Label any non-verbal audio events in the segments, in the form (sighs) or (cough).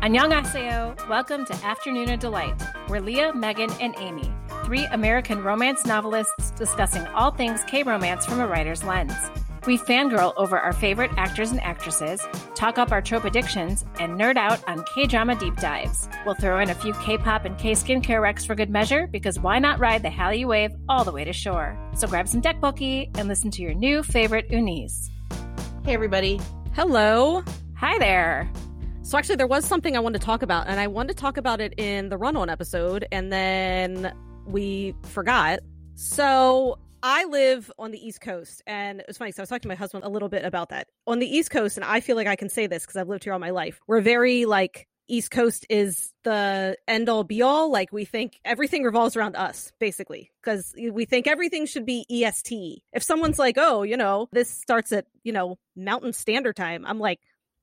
Annyeonghaseyo. Welcome to Afternoon of Delight. We're Leah, Megan, and Amy, three American romance novelists discussing all things K romance from a writer's lens. We fangirl over our favorite actors and actresses, talk up our trope addictions, and nerd out on K drama deep dives. We'll throw in a few K pop and K skincare recs for good measure because why not ride the Hallyu wave all the way to shore? So grab some tteokbokki and listen to your new favorite unnies. Hey, everybody. Hello. Hi there. So, actually, there was something I wanted to talk about, and I wanted to talk about it in the run on episode, and then we forgot. So, I live on the East Coast, and it's funny. So I was talking to my husband a little bit about that on the East Coast, and I feel like I can say this because I've lived here all my life. We're very like East Coast is the end all be all. Like we think everything revolves around us, basically, because we think everything should be EST. If someone's like, oh, you know, this starts at you know Mountain Standard Time, I'm like,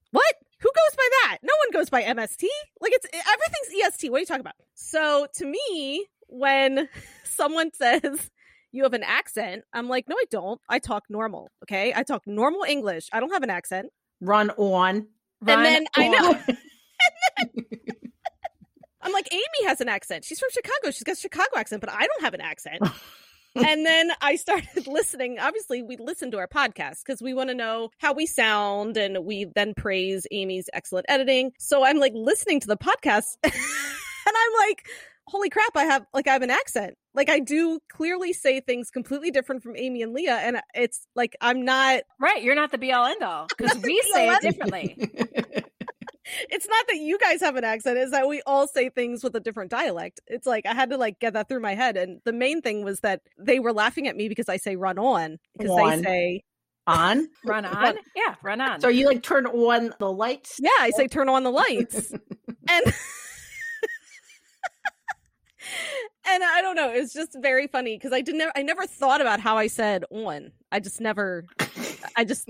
what? Who goes by that? No one goes by MST. Like it's everything's EST. What are you talking about? So to me, when (laughs) someone says you have an accent. I'm like, no, I don't. I talk normal. Okay. I talk normal English. I don't have an accent. Run on. Run and then on. I know. then, (laughs) (laughs) I'm like, Amy has an accent. She's from Chicago. She's got a Chicago accent, but I don't have an accent. And then I started (laughs) listening. Obviously, we listen to our podcast because we want to know how we sound and we then praise Amy's excellent editing. So I'm like listening to the podcast (laughs) and I'm like, holy crap, I have like I have an accent. Like I do clearly say things completely different from Amy and Leah, and it's like I'm not right. You're not the be all end all because we (laughs) say it differently. It's not that you guys have an accent; it's that we all say things with a different dialect. It's like I had to like get that through my head, and the main thing was that they were laughing at me because I say "run on" because they say on? (laughs) Run on? Yeah run on. So you like turn on the lights? Yeah i say turn on the lights. (laughs) And (laughs) and I don't know, it's just very funny because I didn't I never thought about how I said on. I just never I just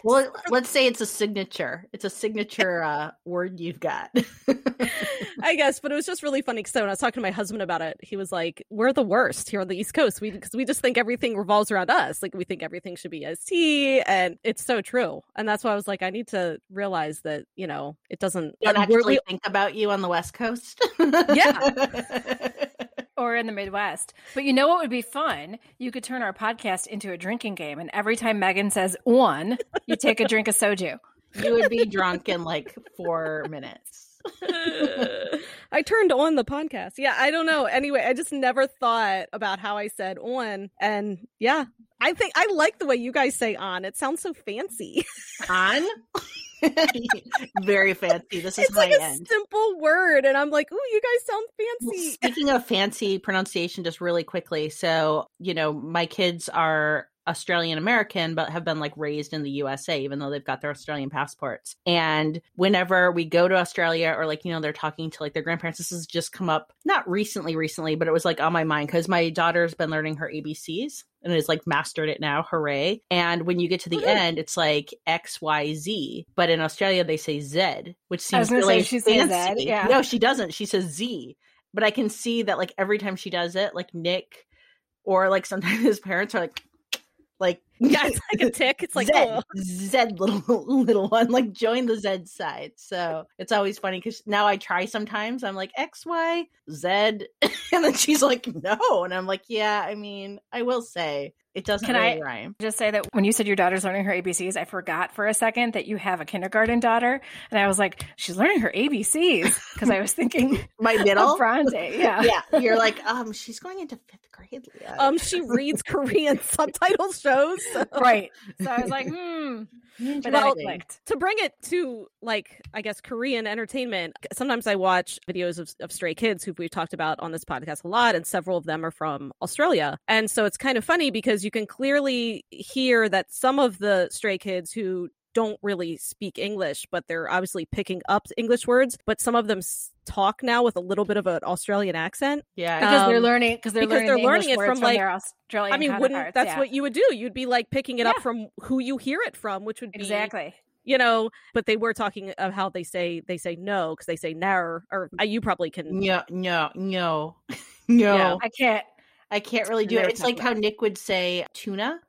(laughs) well, let's say it's a signature. It's a signature uh, word you've got. (laughs) (laughs) I guess, but it was just really funny because when I was talking to my husband about it, he was like, "We're the worst here on the East Coast. We because we just think everything revolves around us. Like we think everything should be EST, and it's so true. And that's why I was like, I need to realize that you know it doesn't. You don't actually we, think about you on the West Coast. yeah or in the Midwest. But you know what would be fun? You could turn our podcast into a drinking game, and every time Megan says "one," you take a drink of soju. You would be drunk in like four minutes. (laughs) I turned on the podcast. Yeah, I don't know. Anyway, I just never thought about how I said on. And yeah, I think I like the way you guys say on. It sounds so fancy. On? (laughs) (laughs) Very fancy. This is it's like a end. simple word, and I'm like, "Ooh, you guys sound fancy." Well, (laughs) speaking of fancy pronunciation, just really quickly. So, you know, my kids are Australian American, but have been like raised in the USA, even though they've got their Australian passports. And whenever we go to Australia or like, you know, they're talking to like their grandparents, this has just come up not recently, recently, but it was like on my mind because my daughter's been learning her ABCs and is like mastered it now. Hooray. And when you get to the end, it's like XYZ. But in Australia, they say Z, which seems really say, fancy. Z, yeah. No, she doesn't. She says Z. But I can see that like every time she does it, like Nick or like sometimes (laughs) his parents are like, like (laughs) yeah, it's like a tick. It's like Z, oh. Z little (laughs) little one, like join the Z side. So it's always funny because now I try sometimes. I'm like X Y Z, (laughs) and then she's like no, and I'm like yeah. I mean, I will say it doesn't Can really I rhyme. Just say that when you said your daughter's learning her ABCs, I forgot for a second that you have a kindergarten daughter, and I was like, she's learning her ABCs because (laughs) I was thinking my middle Bronte. Yeah, (laughs) yeah. You're like, um, she's going into fifth grade. Leah. Um, she reads Korean (laughs) subtitle shows, so. right? So I was like, hmm. Well, to bring it to like I guess Korean entertainment, sometimes I watch videos of, of stray kids who we've talked about on this podcast a lot, and several of them are from Australia. And so it's kind of funny because you can clearly hear that some of the stray kids who don't really speak English, but they're obviously picking up English words. But some of them talk now with a little bit of an Australian accent. Yeah, because um, they're learning because they're because learning, they're learning it from, from like Australian. I mean, wouldn't that's yeah. what you would do? You'd be like picking it yeah. up from who you hear it from, which would be exactly. You know, but they were talking of how they say they say no because they say nar or uh, you probably can. No, no, no, (laughs) no. Yeah, I can't. I can't really do it. It's like how Nick would say tuna.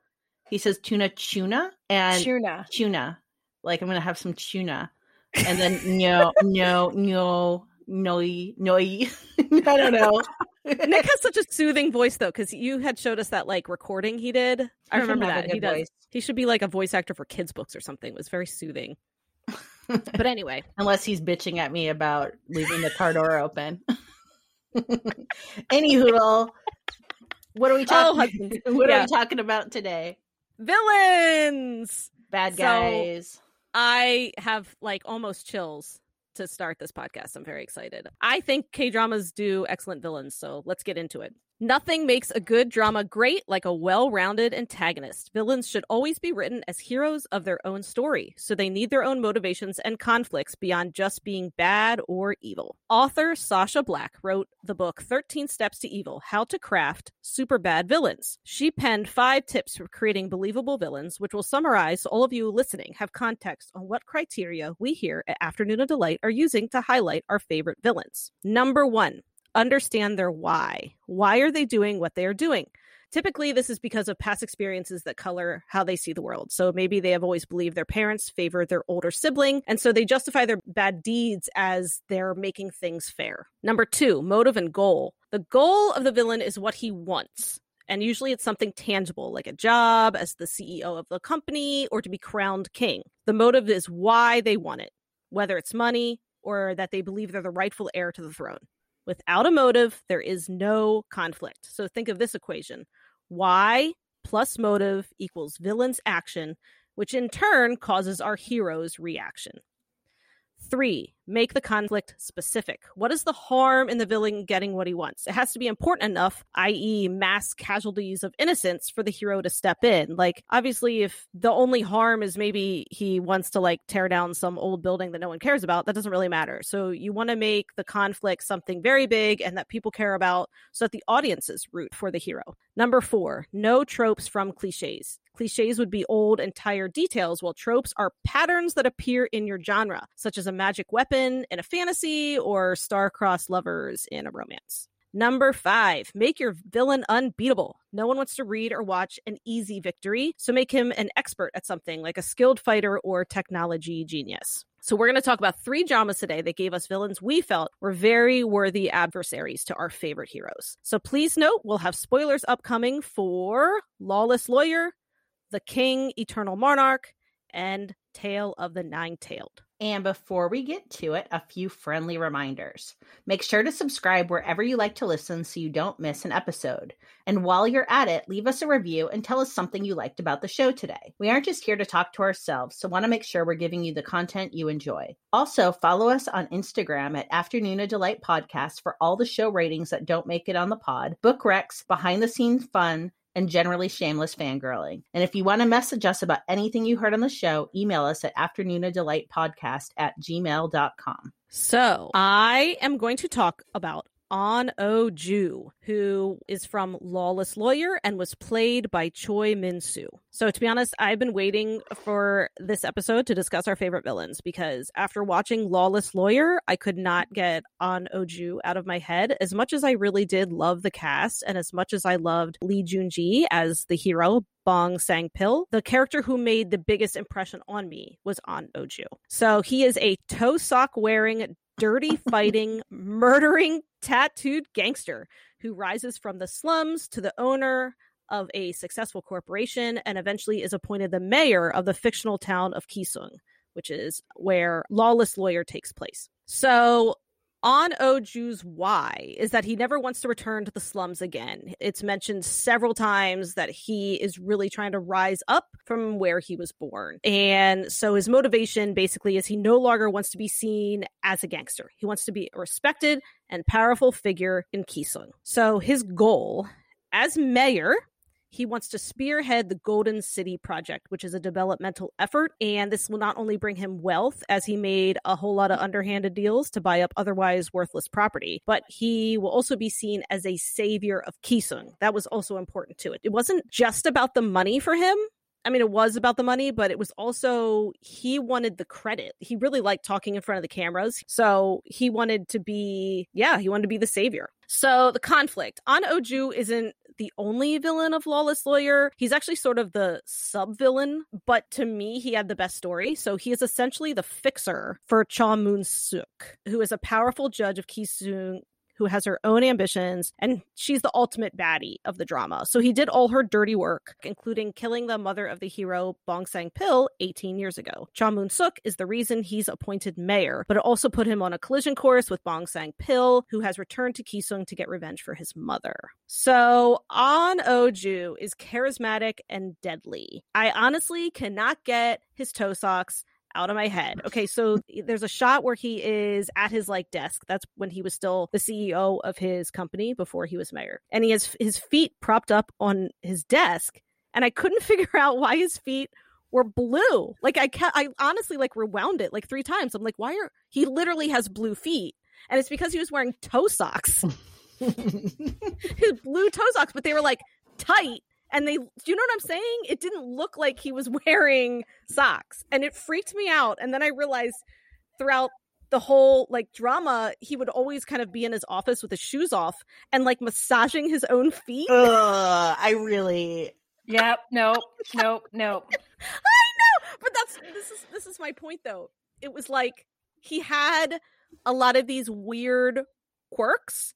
He says tuna tuna and tuna tuna. Like I'm gonna have some tuna. and then no, no, no, no, no. (laughs) I don't know. (laughs) Nick has such a soothing voice though, because you had showed us that like recording he did. I remember should have a that. He does. voice. He should be like a voice actor for kids' books or something. It was very soothing. (laughs) but anyway, Unless he's bitching at me about leaving the car door open. Anywho, what are we Oh, talking? husband. (laughs) (laughs) what are we talking about today? villains. Bad So- guys. I have like almost chills to start this podcast. I'm very excited. I think K dramas do excellent villains, so let's get into it. Nothing makes a good drama great like a well rounded antagonist. Villains should always be written as heroes of their own story, so they need their own motivations and conflicts beyond just being bad or evil. Author Sacha Black wrote the book 13 Steps to Evil How to Craft Super Bad Villains. She penned five tips for creating believable villains, which will summarize so all of you listening have context on what criteria we here at Afternoon of Delight are using to highlight our favorite villains. Number one, understand their why. Why are they doing what they are doing? Typically, this is because of past experiences that color how they see the world. So maybe they have always believed their parents favored their older sibling, and so they justify their bad deeds as they're making things fair. Number two, motive and goal. The goal of the villain is what he wants. And usually it's something tangible, like a job as the CEO of the company or to be crowned king. The motive is why they want it, whether it's money or that they believe they're the rightful heir to the throne. Without a motive, there is no conflict. So think of this equation why plus motive equals villain's action, which in turn causes our hero's reaction. Three, make the conflict specific. What is the harm in the villain getting what he wants? It has to be important enough, i.e., mass casualties of innocents, for the hero to step in. Like, obviously, if the only harm is maybe he wants to like tear down some old building that no one cares about, that doesn't really matter. So, you want to make the conflict something very big and that people care about so that the audiences root for the hero. Number four, no tropes from cliches. Cliches would be old and tired details, while tropes are patterns that appear in your genre, such as a magic weapon in a fantasy or star-crossed lovers in a romance. Number five, make your villain unbeatable. No one wants to read or watch an easy victory, so make him an expert at something like a skilled fighter or technology genius. So, we're going to talk about three dramas today that gave us villains we felt were very worthy adversaries to our favorite heroes. So, please note we'll have spoilers upcoming for Lawless Lawyer, The King, Eternal Monarch, and Tale of the Nine Tailed. And before we get to it, a few friendly reminders. Make sure to subscribe wherever you like to listen so you don't miss an episode. And while you're at it, leave us a review and tell us something you liked about the show today. We aren't just here to talk to ourselves, so want to make sure we're giving you the content you enjoy. Also, follow us on Instagram at Afternoon of Delight Podcast for all the show ratings that don't make it on the pod, book recs, behind the scenes fun, and generally shameless fangirling. And if you want to message us about anything you heard on the show, email us at afternoonofdelightpodcast at gmail.com. So, I am going to talk about An Oh Ju, who is from Lawless Lawyer and was played by Choi Min Soo. So, to be honest, I've been waiting for this episode to discuss our favorite villains because after watching Lawless Lawyer, I could not get An Oh Ju out of my head. As much as I really did love the cast and as much as I loved Lee Joon-gi as the hero, Bong Sang Pil, the character who made the biggest impression on me was An Oju. So he is a toe sock wearing, dirty (laughs) fighting, murdering, tattooed gangster who rises from the slums to the owner of a successful corporation and eventually is appointed the mayor of the fictional town of Kisung, which is where Lawless Lawyer takes place. So An Oju's why is that he never wants to return to the slums again. It's mentioned several times that he is really trying to rise up from where he was born. And so his motivation basically is he no longer wants to be seen as a gangster. He wants to be a respected and powerful figure in Kisung. So his goal as mayor he wants to spearhead the Golden City Project, which is a developmental effort. And this will not only bring him wealth, as he made a whole lot of underhanded deals to buy up otherwise worthless property, but he will also be seen as a savior of Kisung. That was also important to it. It wasn't just about the money for him. I mean, it was about the money, but it was also he wanted the credit. He really liked talking in front of the cameras. So he wanted to be, yeah, he wanted to be the savior. So the conflict An Oju isn't the only villain of Lawless Lawyer. He's actually sort of the sub villain, but to me, he had the best story. So he is essentially the fixer for Cha Moon Suk, who is a powerful judge of Kisung who has her own ambitions, and she's the ultimate baddie of the drama. So he did all her dirty work, including killing the mother of the hero Bong Sang Pil 18 years ago. Cha Moon Suk is the reason he's appointed mayor, but it also put him on a collision course with Bong Sang Pil, who has returned to Kisung to get revenge for his mother. So An Oju is charismatic and deadly. I honestly cannot get his toe socks out of my head. Okay, so there's a shot where he is at his like desk. That's when he was still the CEO of his company before he was mayor. And he has his feet propped up on his desk, and I couldn't (laughs) figure out why his feet were blue. Like I ca- I honestly like rewound it like 3 times. I'm like, why are he literally has blue feet? And it's because he was wearing toe socks. (laughs) (laughs) his blue toe socks, but they were like tight and they do you know what i'm saying it didn't look like he was (laughs) wearing socks and it freaked me out and then i realized throughout the whole like drama he would always kind of be in his office with his shoes off and like massaging his own feet Ugh, i really Yep. Nope. Nope. Nope. (laughs) i know but that's this is this is my point though it was like he had a lot of these weird quirks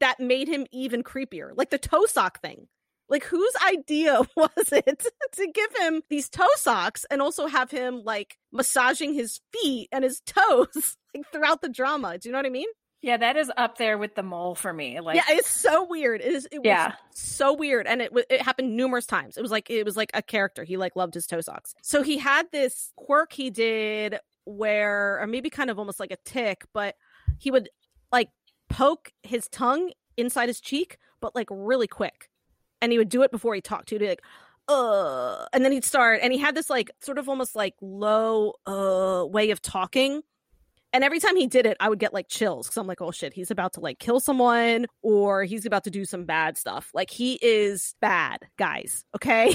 that made him even creepier like the toe sock thing like, whose idea (laughs) was it to give him these toe socks and also have him like massaging his feet and his (laughs) toes like throughout the drama? Do you know what I mean? Yeah, that is up there with the mole for me. Like, yeah, it's so weird. It is. It was Yeah. so weird, and it it happened numerous times. It was like it was like a character. He like loved his toe socks. So he had this quirk he did where, or maybe kind of almost like a tick, but he would like poke his tongue inside his cheek, but like really quick, and he would do it before he talked to. Be like. Uh, and then he'd start, and he had this like sort of almost like low uh way of talking, and every time he did it, I would get like chills because I'm like, oh shit, he's about to like kill someone or he's about to do some bad stuff. Like he is bad, guys. Okay.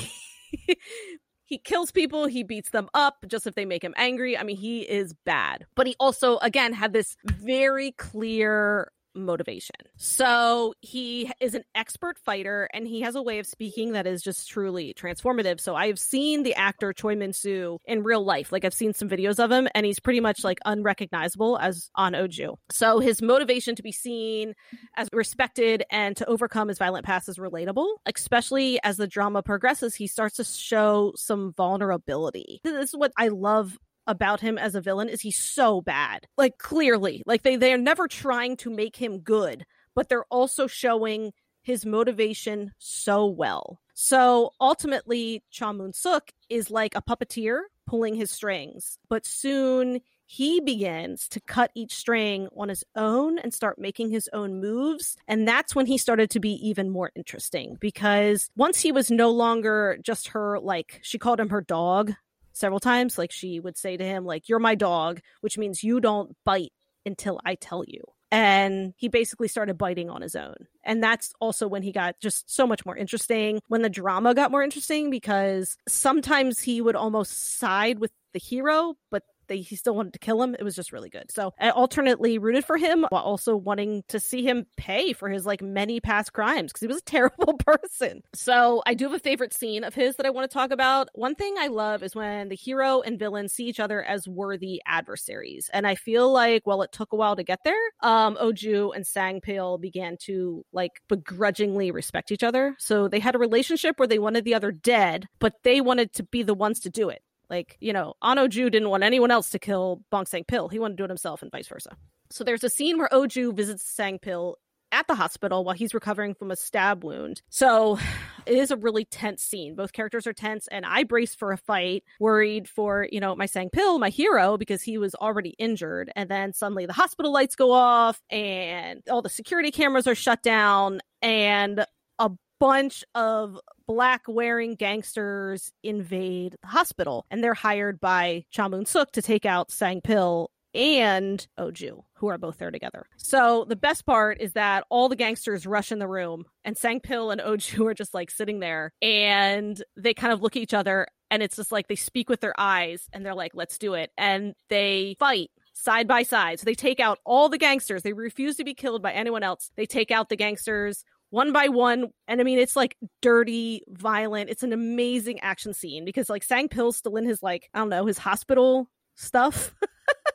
(laughs) he kills people, he beats them up just if they make him angry. I mean, he is bad. But he also, again, had this very clear motivation. So he is an expert fighter and he has a way of speaking that is just truly transformative. So I've seen the actor Choi Min Soo in real life. Like I've seen some videos of him and he's pretty much like unrecognizable as An Oju. So his motivation to be seen as respected and to overcome his violent past is relatable, especially as the drama progresses. He starts to show some vulnerability. This is what I love about him as a villain is he's so bad. Like clearly, like they they're never trying to make him good, but they're also showing his motivation so well. So ultimately, Cha Moon Suk is like a puppeteer pulling his strings, but soon he begins to cut each string on his own and start making his own moves. And that's when he started to be even more interesting because once he was no longer just her, like, she called him her dog several times. Like, she would say to him, like, you're my dog, which means you don't bite until I tell you. And he basically started biting on his own. And that's also when he got just so much more interesting, when the drama got more interesting, because sometimes he would almost side with the hero, but they, he still wanted to kill him. It was just really good. So I alternately rooted for him while also wanting to see him pay for his like many past crimes because he was a (laughs) terrible person. So I do have a favorite scene of his that I want to talk about. One thing I love is when the hero and villain see each other as worthy adversaries. And I feel like while it took a while to get there, um, Oju and Sangpil began to like begrudgingly respect each other. So they had a relationship where they wanted the other dead, but they wanted to be the ones to do it. Like, you know, Ano Ju didn't want anyone else to kill Bong Sang Pil. He wanted to do it himself and vice versa. So there's a scene where Oju visits Sang Pil at the hospital while he's recovering from a stab wound. So it is a really tense scene. Both characters are tense, and I braced for a fight, worried for, you know, my Sang Pil, my hero, because he was already injured. And then suddenly the hospital lights go off and all the security cameras are shut down, and a bunch of black wearing gangsters invade the hospital and they're hired by Cha Moon Suk to take out Sang Pil and oh Oju, who are both there together. So the best part is that all the gangsters rush in the room and Sang Pil and oh Oju (laughs) are just like sitting there and they kind of look at each other and it's just like they speak with their eyes and they're like, let's do it. And they fight side by side. So they take out all the gangsters. They refuse to be killed by anyone else. They take out the gangsters one by one. And I mean, it's like dirty, violent. It's an amazing action scene because like Sang Pil's still in his like, I don't know, his hospital stuff.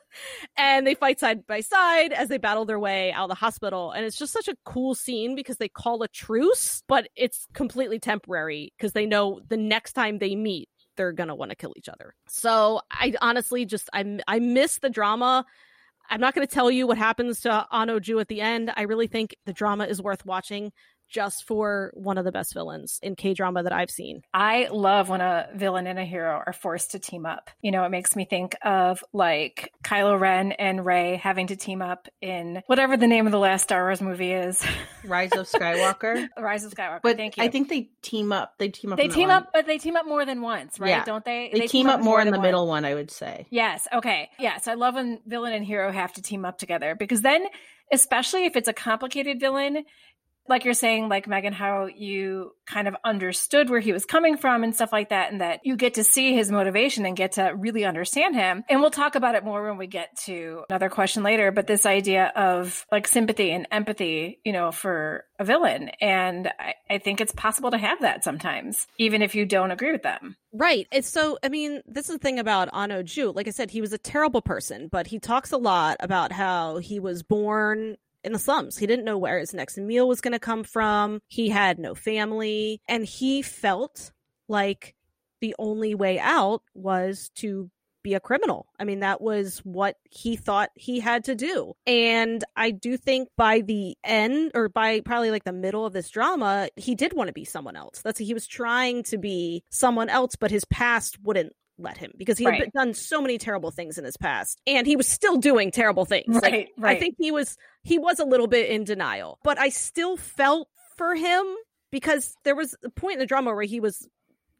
(laughs) and they fight side by side as they battle their way out of the hospital. And it's just such a cool scene because they call a truce, but it's completely temporary because they know the next time they meet, they're gonna want to kill each other. So I honestly just I I miss the drama. I'm not going to tell you what happens to Ano Ju at the end. I really think the drama is worth watching just for one of the best villains in K drama that I've seen. I love when a villain and a hero are forced to team up. You know, it makes me think of like Kylo Ren and Rey having to team up in whatever the name of the last Star Wars movie is. (laughs) Rise of Skywalker. Rise of Skywalker. But Thank you. I think they team up. They team up. they in that team one. up, but they team up more than once, right? Yeah. Don't they? They, team up more in the once. middle one, I would say. Yes. Okay. Yes. I love when villain and hero have to team up together because then, especially if it's a complicated villain, like you're saying, like Megan, how you kind of understood where he was coming from and stuff like that, and that you get to see his motivation and get to really understand him. And we'll talk about it more when we get to another question later. But this idea of like sympathy and empathy, you know, for a villain. And I, I think it's possible to have that sometimes, even if you don't agree with them. Right. It's so, I mean, this is the thing about Ano Ju. Like I said, he was a terrible person, but he talks a lot about how he was born in the slums. He didn't know where his next meal was going to come from. He had no family. And he felt like the only way out was to be a criminal. I mean, that was what he thought he had to do. And I do think by the end or by probably like the middle of this drama, he did want to be someone else. That's he was trying to be someone else, but his past wouldn't let him because he had done so many terrible things in his past and he was still doing terrible things. Like, Right, right. I think he was he was a little bit in denial, but I still felt for him because there was a point in the drama where he was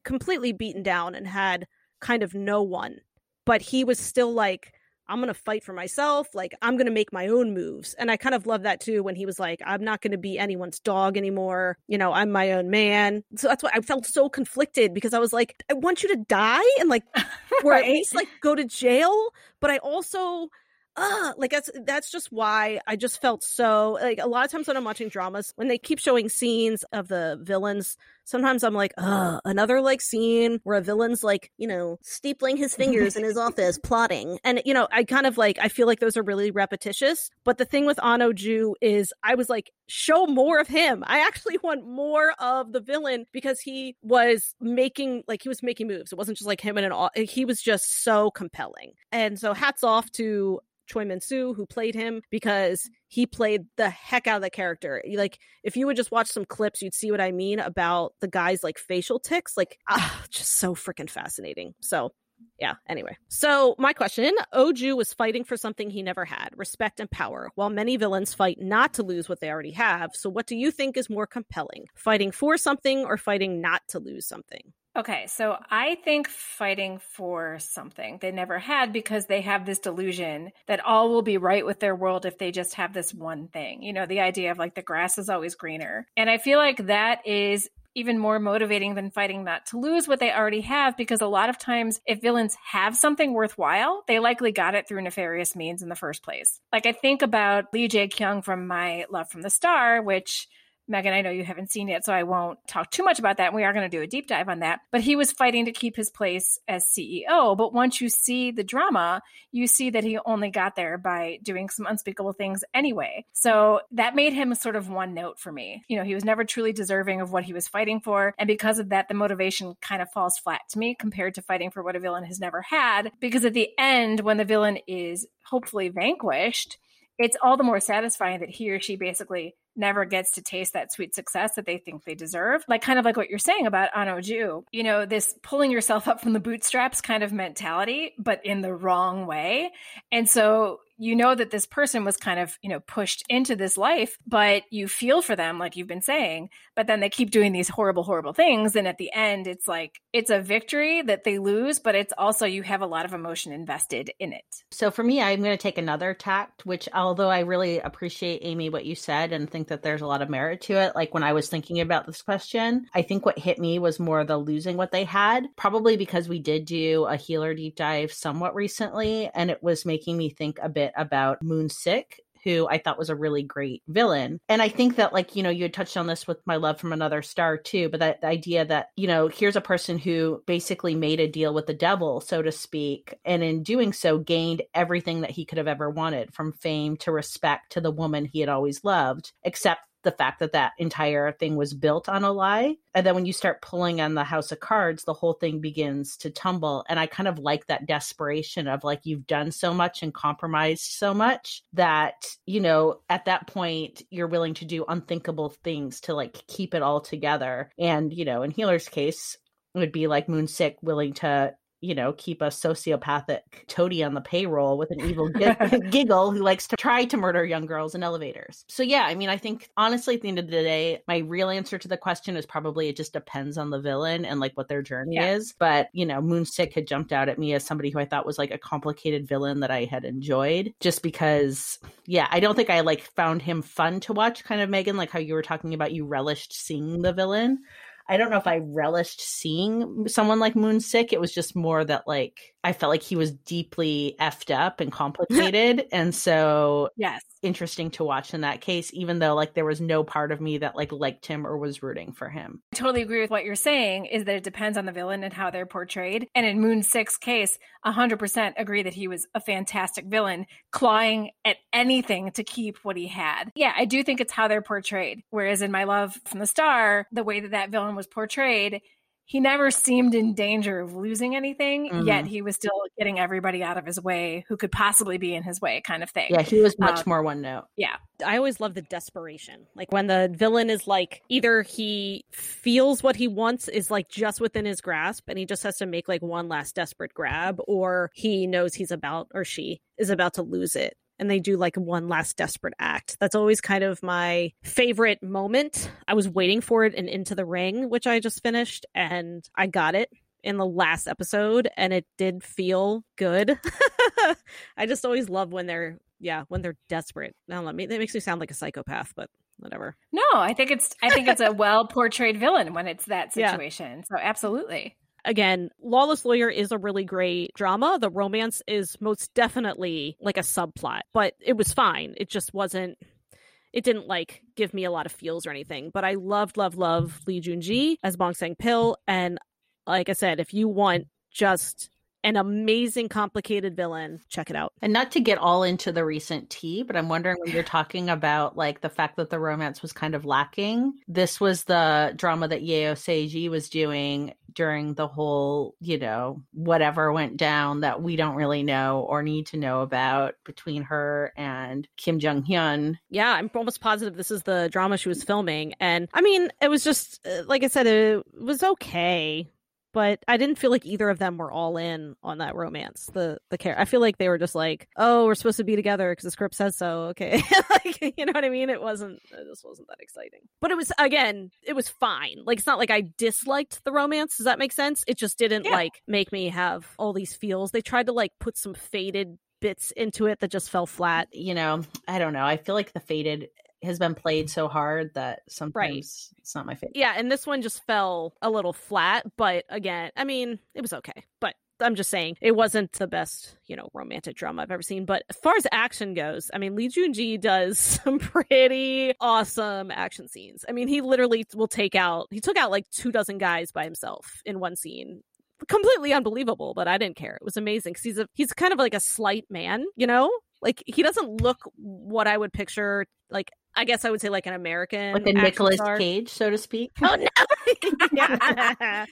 completely beaten down and had kind of no one, but he was still like, I'm going to fight for myself. Like, I'm going to make my own moves. And I kind of love that too when he was like, I'm not going to be anyone's dog anymore. You know, I'm my own man. So that's why I felt so conflicted because I was like, I want you to die and like, (laughs) or at Right. least like go to jail. But I also, uh, like that's that's just why I just felt so like a lot of times when I'm watching dramas, when they keep showing scenes of the villains, sometimes I'm like, uh, another like scene where a villain's like, you know, steepling his fingers in his (laughs) office, plotting. And you know, I kind of like I feel like those are really repetitious. But the thing with Ano Ju is I was like, show more of him. I actually (laughs) want more of the villain because he was making like he was making moves. It wasn't just like him in an he was just so compelling. And so hats off to Choi Min Soo, who played him, because he played the heck out of the character. Like, if you would just watch some clips, you'd see what I mean about the guy's like facial ticks. Like, ah, just so freaking fascinating. So, yeah, anyway. So, my question Oju was fighting for something he never had respect and power, while many villains fight not to lose what they already have. So, what do you think is more compelling? Fighting for something or fighting not to lose something? Okay, so I think fighting for something they never had because they have this delusion that all will be right with their world if they just have this one thing. You know, the idea of like the grass is always greener. And I feel like that is even more motivating than fighting not to lose what they already have because a lot of times if villains have something worthwhile they likely got it through nefarious means in the first place like i think about lee jae kyung from my love from the star which Megan, I know you haven't seen it, so I won't talk too much about that. We are going to do a deep dive on that. But he was fighting to keep his place as CEO. But once you see the drama, you see that he only got there by doing some unspeakable things anyway. So that made him sort of one note for me. You know, he was never truly deserving of what he was fighting for. And because of that, the motivation kind of falls flat to me compared to fighting for what a villain has never had. Because at the end, when the villain is hopefully vanquished, it's all the more satisfying that he or she basically never gets to taste that sweet success that they think they deserve. Like kind of like what you're saying about Anoju, you know, this pulling yourself up from the bootstraps kind of mentality, but in the wrong way. And so you know that this person was kind of, you know, pushed into this life, but you feel for them, like you've been saying, but then they keep doing these horrible, horrible things. And at the end, it's like, it's a victory that they lose, but it's also, you have a lot of emotion invested in it. So for me, I'm going to take another tact, which although I really appreciate Amy what you said and think that there's a lot of merit to it, like when I was thinking about this question, I think what hit me was more the losing what they had, probably because we did do a healer deep dive somewhat recently, and it was making me think a bit about Moon Sik who I thought was a really great villain. And I think that, like, you know, you had touched on this with my love from another star too, but that idea that, you know, here's a person who basically made a deal with the devil, so to speak, and in doing so gained everything that he could have ever wanted from fame to respect to the woman he had always loved, except the fact that that entire thing was built on a lie. And then when you start pulling on the house of cards, the whole thing begins to tumble. And I kind of like that desperation of like, you've done so much and compromised so much that, you know, at that point, you're willing to do unthinkable things to like keep it all together. And, you know, in Healer's case, would be like Moon Sik willing to you know, keep a sociopathic toady on the payroll with an evil (laughs) g- (laughs) giggle who likes to try to murder young girls in elevators. So, yeah, I mean, I think honestly, at the end of the day, my real answer to the question is probably it just depends on the villain and like what their journey yeah. is. But, you know, Moonsik had jumped out at me as somebody who I thought was like a complicated villain that I had enjoyed just because, yeah, I don't think I like found him fun to watch, kind of Megan, like how you were talking about you relished seeing the villain. I don't know if I relished seeing someone like Moonsik. It was just more that like I felt like he was deeply effed up and complicated. (laughs) and so yes, interesting to watch in that case, even though like there was no part of me that like liked him or was rooting for him. I totally agree with what you're saying is that it depends on the villain and how they're portrayed. And in Moonsik's case, 100% agree that he was a fantastic villain, clawing at anything to keep what he had. Yeah, I do think it's how they're portrayed. Whereas in My Love from the Star, the way that that villain was portrayed, he never seemed in danger of losing anything, mm-hmm. yet he was still getting everybody out of his way who could possibly be in his way, kind of thing. Yeah, he was much um, more one note. Yeah. I always love the desperation. Like when the villain is like, either he feels what he wants is like just within his grasp and he just has to make like one last desperate grab, or he knows he's about, or she is about to lose it and they do like one last desperate act. That's always kind of my favorite moment. I was waiting for it in Into the Ring, which I just finished, and I got it in the last episode, and it did feel good. (laughs) I just always love when they're yeah when they're desperate. Now let me that makes me sound like a psychopath, but whatever. No, I think it's I think it's a (laughs) well portrayed villain when it's that situation. Yeah. So absolutely again, Lawless Lawyer is a really great drama. The romance is most definitely like a subplot, but it was fine. It just wasn't it didn't like give me a lot of feels or anything. But I loved, love, love Lee Joon-gi as Bong Sang-pil. And like I said, if you want just an amazing complicated villain. Check it out. And not to get all into the recent tea but i'm wondering when you're (sighs) talking about like the fact that the romance was kind of lacking this was the drama that Seo Ye-ji was doing during the whole you know whatever went down that we don't really know or need to know about between her and kim jung hyun yeah i'm almost positive this is the drama she was filming. And i mean it was just uh, like i said it was okay but I didn't feel like either of them were all in on that romance. The the care, I feel like they were just like, oh, we're supposed to be together because the script says so. Okay, (laughs) like you know what I mean? It wasn't. It just wasn't that exciting. But it was again, it was fine. Like it's not like I disliked the romance. Does that make sense? It just didn't yeah. like make me have all these feels. They tried to like put some faded bits into it that just fell flat. You know, I don't know. I feel like the faded has been played so hard that sometimes right. it's not my favorite. Yeah, and this one just fell a little flat, but again, I mean, it was okay. But I'm just saying it wasn't the best, you know, romantic drama I've ever seen. But as far as action goes, I mean, Lee Joon-gi does (laughs) some pretty awesome action scenes. I mean, he literally will take out he took out like two dozen guys by himself in one scene completely unbelievable, but I didn't care. It was amazing because he's a he's kind of like a slight man, you know. Like he doesn't look what I would picture like I guess I would say like an American, like a Nicolas Cage, so to speak. (laughs) Oh no! (laughs) I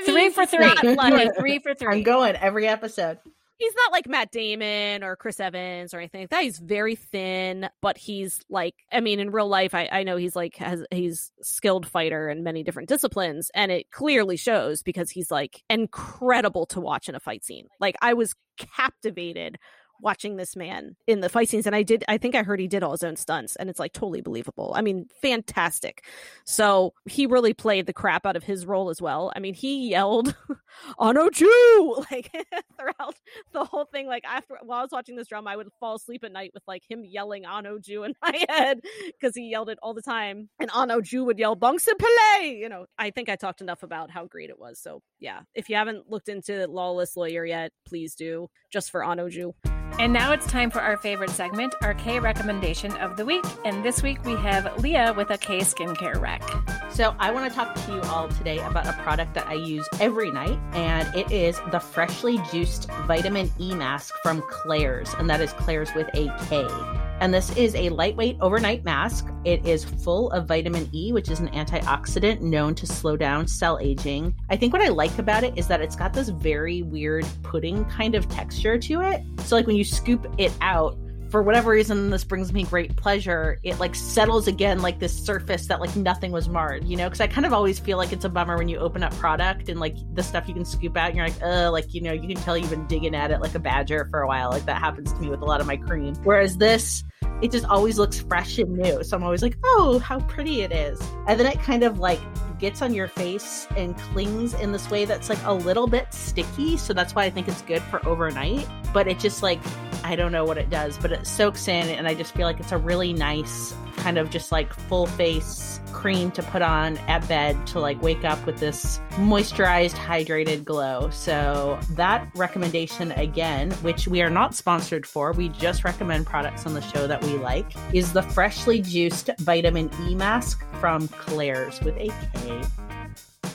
mean, three for three, like, three for (laughs) three. I'm going every episode. He's not like Matt Damon or Chris Evans or anything like that. He's very thin, but he's like, I mean, in real life, I, I know he's like has he's skilled fighter in many different disciplines, and it clearly shows because he's like incredible to watch in a fight scene. Like I was captivated watching this man in the fight scenes and i did i think i heard he did all his own stunts and it's like totally believable. I mean fantastic. So he really played the crap out of his role as well. I mean he yelled (laughs) Ano Ju (laughs) like (laughs) throughout the whole thing. Like after while i was watching this drama i would fall asleep at night with like him yelling Ano Ju in my head because he yelled it all the time and Ano Ju would yell Bong Sang Pil you know i think i talked enough about how great it was. So yeah if you haven't looked into lawless lawyer yet please do just for Ano Ju And now it's time for our favorite segment, our K recommendation of the week. And this week we have Leah with a K skincare rec. So, I want to talk to you all today about a product that I use every night, and it is the freshly juiced vitamin E mask from Klairs, and that is Klairs with a K. And this is a lightweight overnight mask. It is full of vitamin E, which is an antioxidant known to slow down cell aging. I think what I like about it is that it's got this very weird pudding kind of texture to it. So, like when you scoop it out, for whatever reason this brings me great pleasure. It like settles again like this surface that like nothing was marred you know? Because i kind of always feel like it's a bummer when you open up product and like the stuff you can scoop out and you're like uh like you know you can tell you've been digging at it like a badger for a while. Like that happens to me with a lot of my cream. Whereas this it just always looks fresh and new so i'm always like oh how pretty it is and then it kind of like gets on your face and clings in this way that's like a little bit sticky. So that's why I think it's good for overnight. But it just like, I don't know what it does, but it soaks in. And I just feel like it's a really nice kind of just like full face cream to put on at bed to like wake up with this moisturized, hydrated glow. So that recommendation again, which we are not sponsored for, we just recommend products on the show that we like, is the freshly juiced vitamin E mask from Klairs with a K.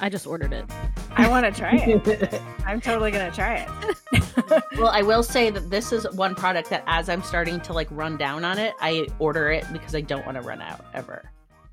I just ordered it. I want to try it. (laughs) I'm totally going to try it. (laughs) well, I will say that this is one product that as I'm starting to like run down on it, I order it because I don't want to run out ever.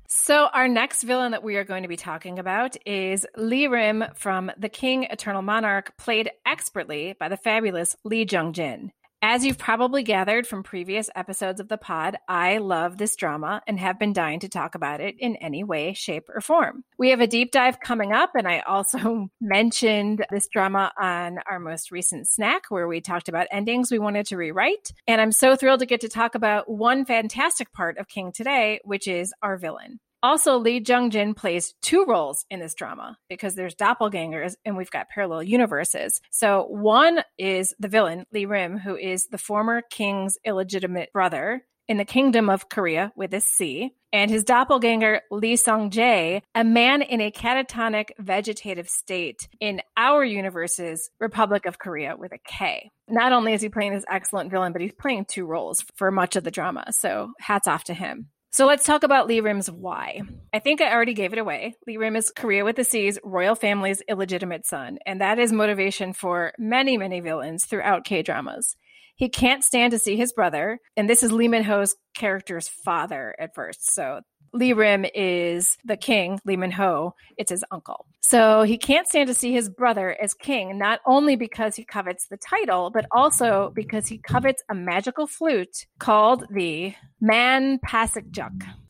So, our next villain that we are going to be talking about is Lee Rim from The King Eternal Monarch, played expertly by the fabulous Lee Jung Jin. As you've probably gathered from previous episodes of the pod, I love this drama and have been dying to talk about it in any way, shape, or form. We have a deep dive coming up, and I also (laughs) mentioned this drama on our most recent snack where we talked about endings we wanted to rewrite. And I'm so thrilled to get to talk about one fantastic part of King today, which is our villain. Also, Lee Jung Jin plays two roles in this drama because there's doppelgangers and we've got parallel universes. So, one is the villain, Lee Rim, who is the former king's illegitimate brother in the kingdom of Korea with a C, and his doppelganger, Lee Sung Jae, a man in a catatonic vegetative state in our universe's Republic of Korea with a K. Not only is he playing this excellent villain, but he's playing two roles for much of the drama. So, hats off to him. So let's talk about Lee Rim's why. I think I already gave it away. Lee Rim is Korea with the Sea's royal family's illegitimate son, and that is motivation for many, many villains throughout K dramas. He can't stand to see his brother, and this is Lee Min Ho's character's father at first. So Lee Rim is the king, Lee Min Ho, it's his uncle. So he can't stand to see his brother as king, not only because he covets the title, but also because he covets a magical flute called the Man Pasik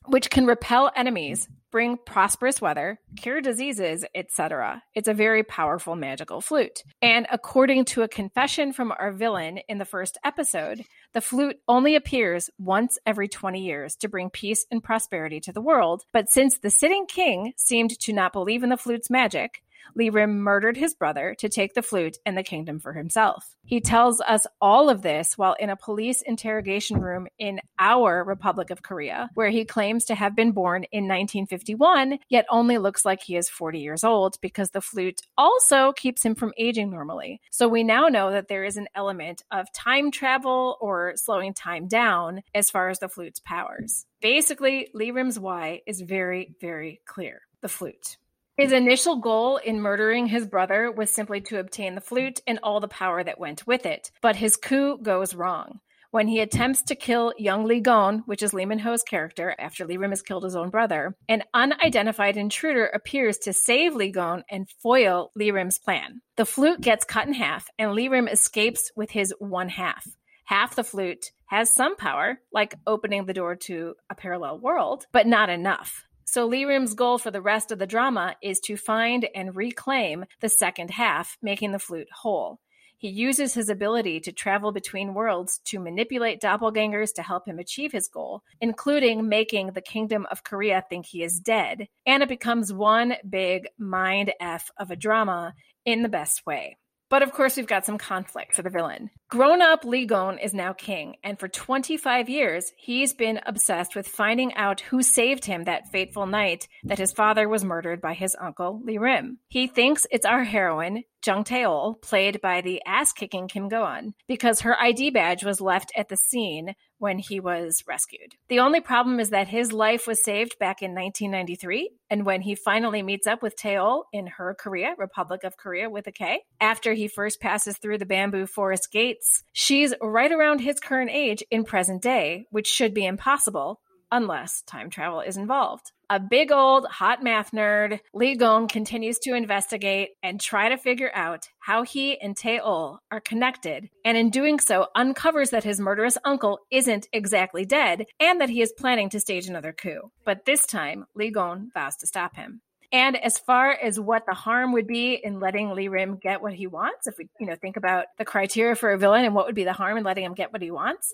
which can repel enemies bring prosperous weather, cure diseases, etc. It's a very powerful magical flute. And according to a confession from our villain in the first episode, the flute only appears once every 20 years to bring peace and prosperity to the world. But since the sitting king seemed to not believe in the flute's magic, Lee Rim murdered his brother to take the flute and the kingdom for himself. He tells us all of this while in a police interrogation room in our Republic of Korea, where he claims to have been born in 1951, yet only looks like he is 40 years old because the flute also keeps him from aging normally. So we now know that there is an element of time travel or slowing time down as far as the flute's powers. Basically, Lee Rim's why is very, very clear the flute. His initial goal in murdering his brother was simply to obtain the flute and all the power that went with it. But his coup goes wrong. When he attempts to kill young Lee Gon, which is Lee Min Ho's character after Lee Rim has killed his own brother, an unidentified intruder appears to save Lee Gon and foil Lee Rim's plan. The flute gets cut in half, and Lee Rim escapes with his one half. Half the flute has some power, like opening the door to a parallel world, but not enough. So Lee Rim's goal for the rest of the drama is to find and reclaim the second half, making the flute whole. He uses his ability to travel between worlds to manipulate doppelgangers to help him achieve his goal, including making the Kingdom of Korea think he is dead. And it becomes one big mind F of a drama in the best way. But of course, we've got some conflict for the villain. Grown up Lee Gon is now king, and for 25 years, he's been obsessed with finding out who saved him that fateful night that his father was murdered by his uncle Lee Rim. He thinks it's our heroine, Jung Taeol, played by the ass kicking Kim Go Eun, because her ID badge was left at the scene when he was rescued. The only problem is that his life was saved back in 1993, and when he finally meets up with Taeol in her Korea, Republic of Korea with a K, after he first passes through the bamboo forest gates, she's right around his current age in present day, which should be impossible unless time travel is involved. A big old hot math nerd, Lee Gon continues to investigate and try to figure out how he and Tae-eul are connected, and in doing so, uncovers that his murderous uncle isn't exactly dead and that he is planning to stage another coup. But this time, Lee Gon vows to stop him. And as far as what the harm would be in letting Lee Rim get what he wants, if we, you know, think about the criteria for a villain and what would be the harm in letting him get what he wants,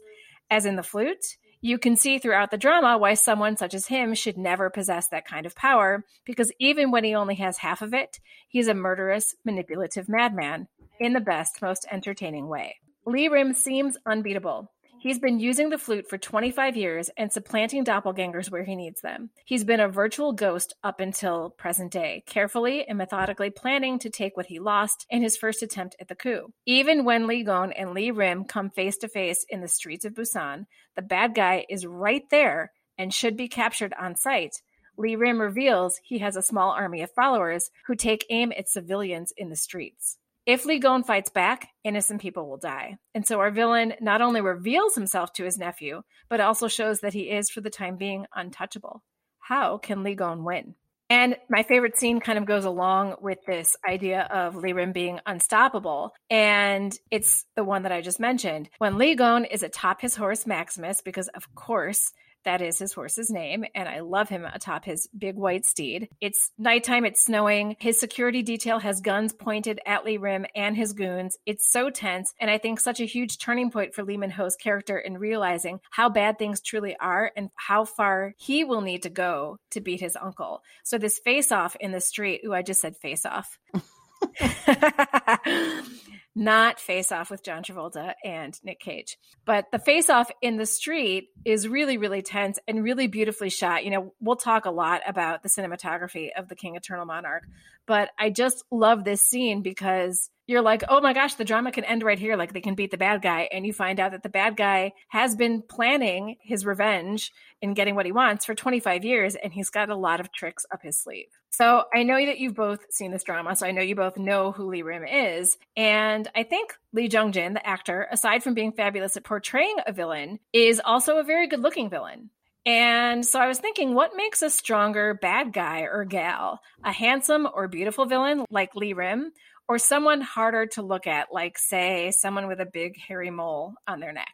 as in the flute, you can see throughout the drama why someone such as him should never possess that kind of power, because even when he only has half of it, he's a murderous, manipulative madman in the best, most entertaining way. Lee Rim seems unbeatable. He's been using the flute for 25 years and supplanting doppelgangers where he needs them. He's been a virtual ghost up until present day, carefully and methodically planning to take what he lost in his first attempt at the coup. Even when Lee Gon and Lee Rim come face to face in the streets of Busan, the bad guy is right there and should be captured on sight. Lee Rim reveals he has a small army of followers who take aim at civilians in the streets. If Lee Gon fights back, innocent people will die. And so our villain not only reveals himself to his nephew, but also shows that he is, for the time being, untouchable. How can Lee Gon win? And my favorite scene kind of goes along with this idea of Lee Rim being unstoppable. And it's the one that I just mentioned. When Lee Gon is atop his horse Maximus, because of course that is his horse's name, and I love him atop his big white steed. It's nighttime, it's snowing. His security detail has guns pointed at Lee Rim and his goons. It's so tense, and I think such a huge turning point for Lee Min Ho's character in realizing how bad things truly are and how far he will need to go to beat his uncle. So this face off in the street, ooh, I just said face off. (laughs) (laughs) not face off with John Travolta and Nick Cage. But the face off in the street is really, really tense and really beautifully shot. You know, we'll talk a lot about the cinematography of The King Eternal Monarch, but I just love this scene because you're like, oh my gosh, the drama can end right here. Like they can beat the bad guy. And you find out that the bad guy has been planning his revenge and getting what he wants for 25 years. And he's got a lot of tricks up his sleeve. So I know that you've both seen this drama. So I know you both know who Lee Rim is. And I think Lee Jung Jin, the actor, aside from being fabulous at portraying a villain, is also a very good looking villain. And so I was thinking, what makes a stronger bad guy or gal? A handsome or beautiful villain like Lee Rim, or someone harder to look at, like, say, someone with a big hairy mole on their neck?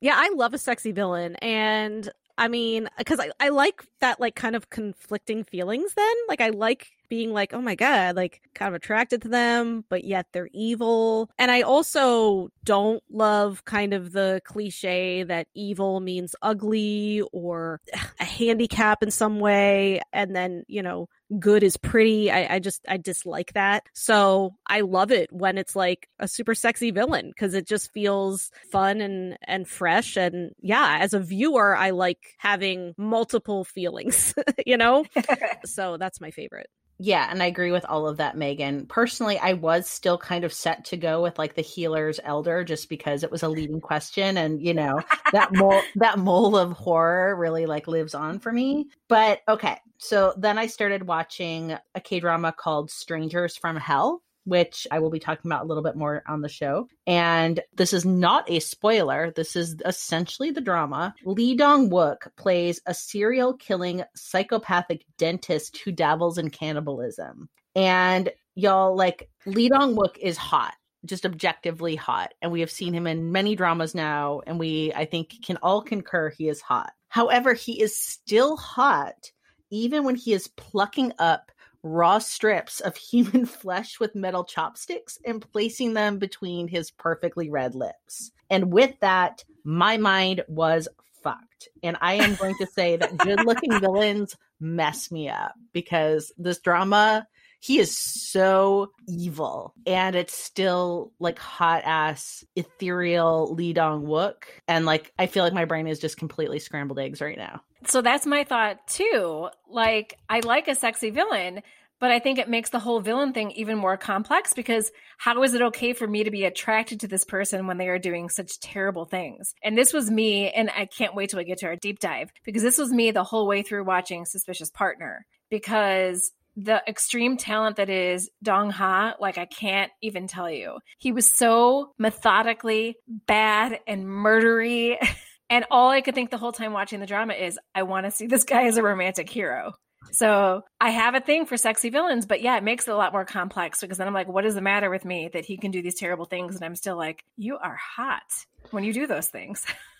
Yeah, I love a sexy villain. And I mean, because I, I like that, like, kind of conflicting feelings then. Like, I like being like, oh my God, like, kind of attracted to them, but yet they're evil. And I also don't love kind of the cliche that evil means ugly or (sighs) a handicap in some way. And then, you know, good is pretty. I, I just I dislike that. So I love it when it's like a super sexy villain because it just feels fun and and fresh. And yeah, as a viewer, I like having multiple feelings, (laughs) you know? (laughs) so that's my favorite. Yeah, and I agree with all of that, Megan. Personally, I was still kind of set to go with like the healer's elder just because it was a leading question and you know, that (laughs) mole that mole of horror really like lives on for me. But okay. So then I started watching a K-drama called Strangers from Hell which I will be talking about a little bit more on the show. And this is not a spoiler. This is essentially the drama. Lee Dong Wook plays a serial killing psychopathic dentist who dabbles in cannibalism. And y'all, like, Lee Dong Wook is hot just objectively hot and we have seen him in many dramas now and we i think can all concur he is hot however he is still hot even when he is plucking up raw strips of (laughs) human flesh with metal chopsticks and placing them between his perfectly red lips. And with that, my mind was fucked. And I am going to say that good looking (laughs) villains mess me up because this drama he is so evil and it's still like hot ass ethereal Lee Dong Wook and like I feel like my brain is just completely scrambled eggs right now. So that's my thought too. Like I like a sexy villain, but I think it makes the whole villain thing even more complex because how is it okay for me to be attracted to this person when they are doing such terrible things? And this was me, and I can't wait till we get to our deep dive because this was me the whole way through watching Suspicious Partner because the extreme talent that is Dong Ha, like I can't even tell you. He was so methodically bad and murdery. (laughs) And all I could think the whole time watching the drama is, I want to see this guy as a romantic hero. So I have a thing for sexy villains, but yeah, it makes it a lot more complex because then I'm like, what is the matter with me that he can do these terrible things? And I'm still like, you are hot when you do those things. (laughs)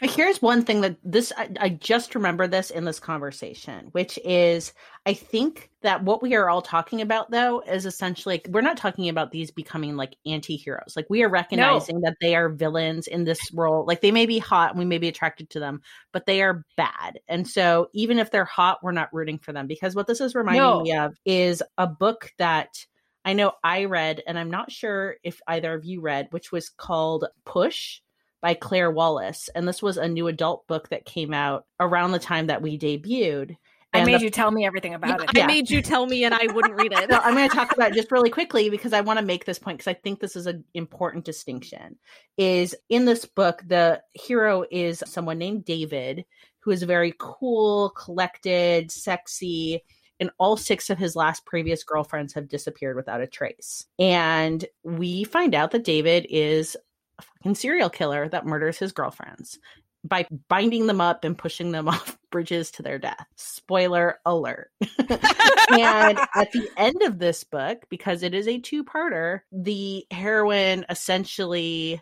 Here's one thing that this I, I, just remember this in this conversation, which is I think that what we are all talking about though is essentially like, we're not talking about these becoming like anti-heroes. Like we are recognizing no. that they are villains in this role. Like they may be hot and we may be attracted to them, but they are bad. And so even if they're hot, we're not rooting for them because what this is reminding no. me of is a book that I know I read, and I'm not sure if either of you read, which was called Push by Claire Wallace. And this was a new adult book that came out around the time that we debuted. And I made the, you tell me everything about yeah, it. I made you tell me, and I wouldn't read it. (laughs) so I'm going to talk about it just really quickly because I want to make this point because I think this is an important distinction. Is in this book, the hero is someone named David, who is very cool, collected, sexy, and all six of his last previous girlfriends have disappeared without a trace. And we find out that David is a fucking serial killer that murders his girlfriends by binding them up and pushing them (laughs) off bridges to their death. Spoiler alert. (laughs) and at the end of this book, because it is a two parter, the heroine essentially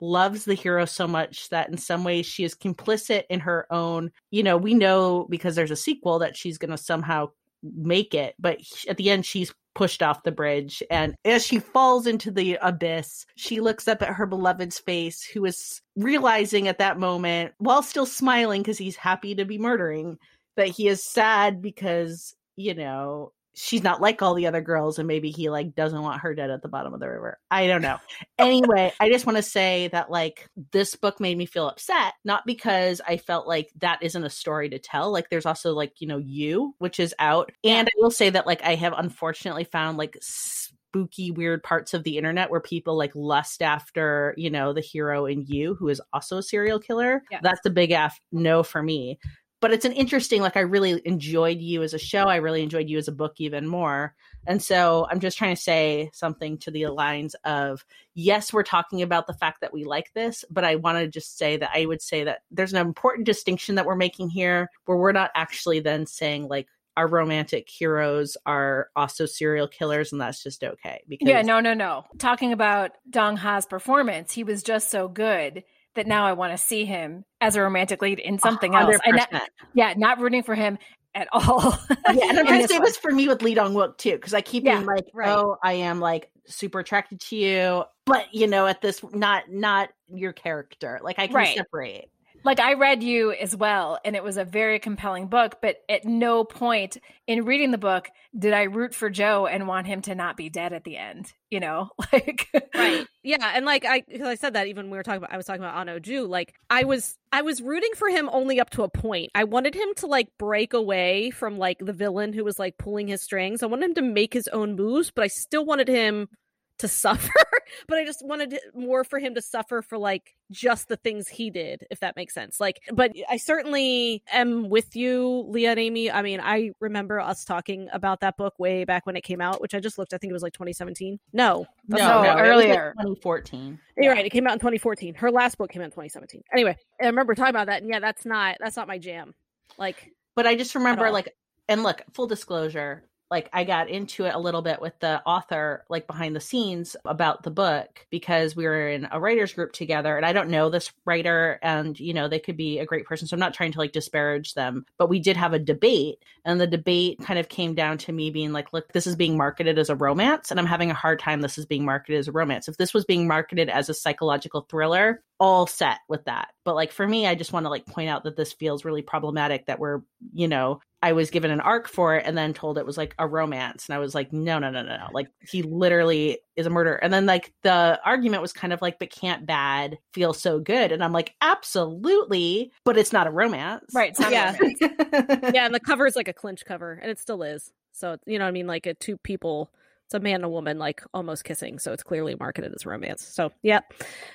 loves the hero so much that in some ways she is complicit in her own, you know, we know because there's a sequel that she's going to somehow make it but at the end she's pushed off the bridge and as she falls into the abyss she looks up at her beloved's face who is realizing at that moment while still smiling because he's happy to be murdering that he is sad because you know she's not like all the other girls and maybe he like doesn't want her dead at the bottom of the river. I don't know. Anyway i just want to say that like this book made me feel upset not because i felt like that isn't a story to tell like there's also like you know you which is out. And i will say that like i have unfortunately found like spooky weird parts of the internet where people like lust after you know the hero in you who is also a serial killer. Yes. that's a big f no for me but it's an interesting like i really enjoyed you as a show. I really enjoyed you as a book even more. And so i'm just trying to say something to the lines of yes we're talking about the fact that we like this but i want to just say that i would say that there's an important distinction that we're making here where we're not actually then saying like our romantic heroes are also serial killers and that's just okay because yeah no no no. Talking about dong ha's performance he was just so good that now I want to see him as a romantic lead in something 100%. else. Not, yeah, not rooting for him at all. yeah, and (laughs) I'm trying to say one. this for me with Lee Dong Wook too, because I keep yeah, being like, right. oh, I am like super attracted to you, but you know, at this not not your character. Like I can right. separate like I read you as well, and it was a very compelling book. But at no point in reading the book did I root for Joe and want him to not be dead at the end. You know, (laughs) like right, (laughs) yeah, and like I, because I said that even when we were talking about, I was talking about Ano Ju. Like I was, I was rooting for him only up to a point. I wanted him to like break away from like the villain who was like pulling his strings. I wanted him to make his own moves, but I still wanted him to suffer, (laughs) but I just wanted more for him to suffer for like just the things he did, if that makes sense. Like, but I certainly am with you, Leah and Amy. I mean, I remember us talking about that book way back when it came out, which I just looked. I think it was like 2017. No, no, no, earlier, like 2014. You're right. It came out in 2014. Her last book came out in 2017. Anyway, I remember talking about that, and yeah, that's not that's not my jam. Like, but I just remember like, and look, full disclosure, like I got into it a little bit with the author, like behind the scenes about the book because we were in a writers group together and I don't know this writer and, you know, they could be a great person. So I'm not trying to like disparage them, but we did have a debate and the debate kind of came down to me being like, look, this is being marketed as a romance and I'm having a hard time. This is being marketed as a romance. If this was being marketed as a psychological thriller, all set with that. But like for me, I just want to like point out that this feels really problematic that we're, you know, I was given an arc for it and then told it was like a romance. And I was like, no, no, no, no, no. Like he literally is a murderer. And then like the argument was kind of like, but can't bad feel so good? And I'm like, absolutely, but it's not a romance. Right. It's not Yeah. romance. (laughs) yeah, and the cover is like a clinch cover, and it still is. So you know what I mean, like a two people. It's a man and a woman like almost kissing, so it's clearly marketed as romance. So yeah,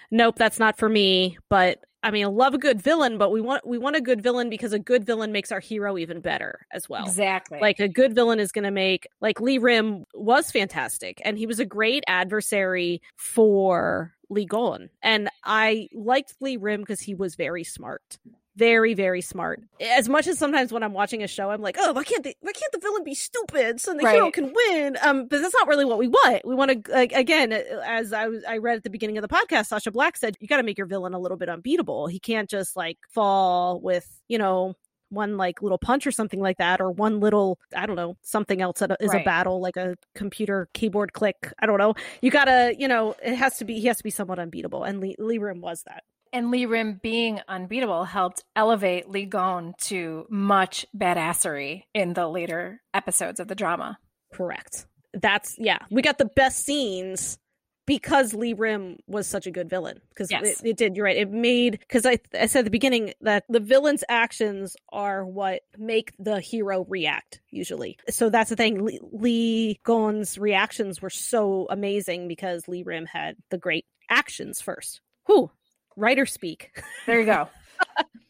nope, that's not for me. But I mean, I love a good villain, but we want we want a good villain because a good villain makes our hero even better as well. Exactly. Like a good villain is going to make like Lee Rim was fantastic, and he was a great adversary for Lee Gon, and I liked Lee Rim because he was very smart. Very, very smart. As much as sometimes when I'm watching a show, I'm like, "Oh, why can't the why can't the villain be stupid so the hero can win?" Um, but that's not really what we want. We want to, like, again, as I was, I read at the beginning of the podcast, Sacha Black said, "You got to make your villain a little bit unbeatable. He can't just like fall with, you know, one like little punch or something like that, or one little, I don't know, something else that is a battle, like a computer keyboard click. I don't know. You gotta, you know, it has to be, he has to be somewhat unbeatable, and Lee, Lee Rim was that. And Lee Rim being unbeatable helped elevate Lee Gon to much badassery in the later episodes of the drama. Correct. That's yeah. We got the best scenes because Lee Rim was such a good villain. Because Yes. it, it did. You're right. It made because I I said at the beginning that the villain's actions are what make the hero react usually. So that's the thing. Lee, Lee Gon's reactions were so amazing because Lee Rim had the great actions first. Who writer speak? (laughs) There you go.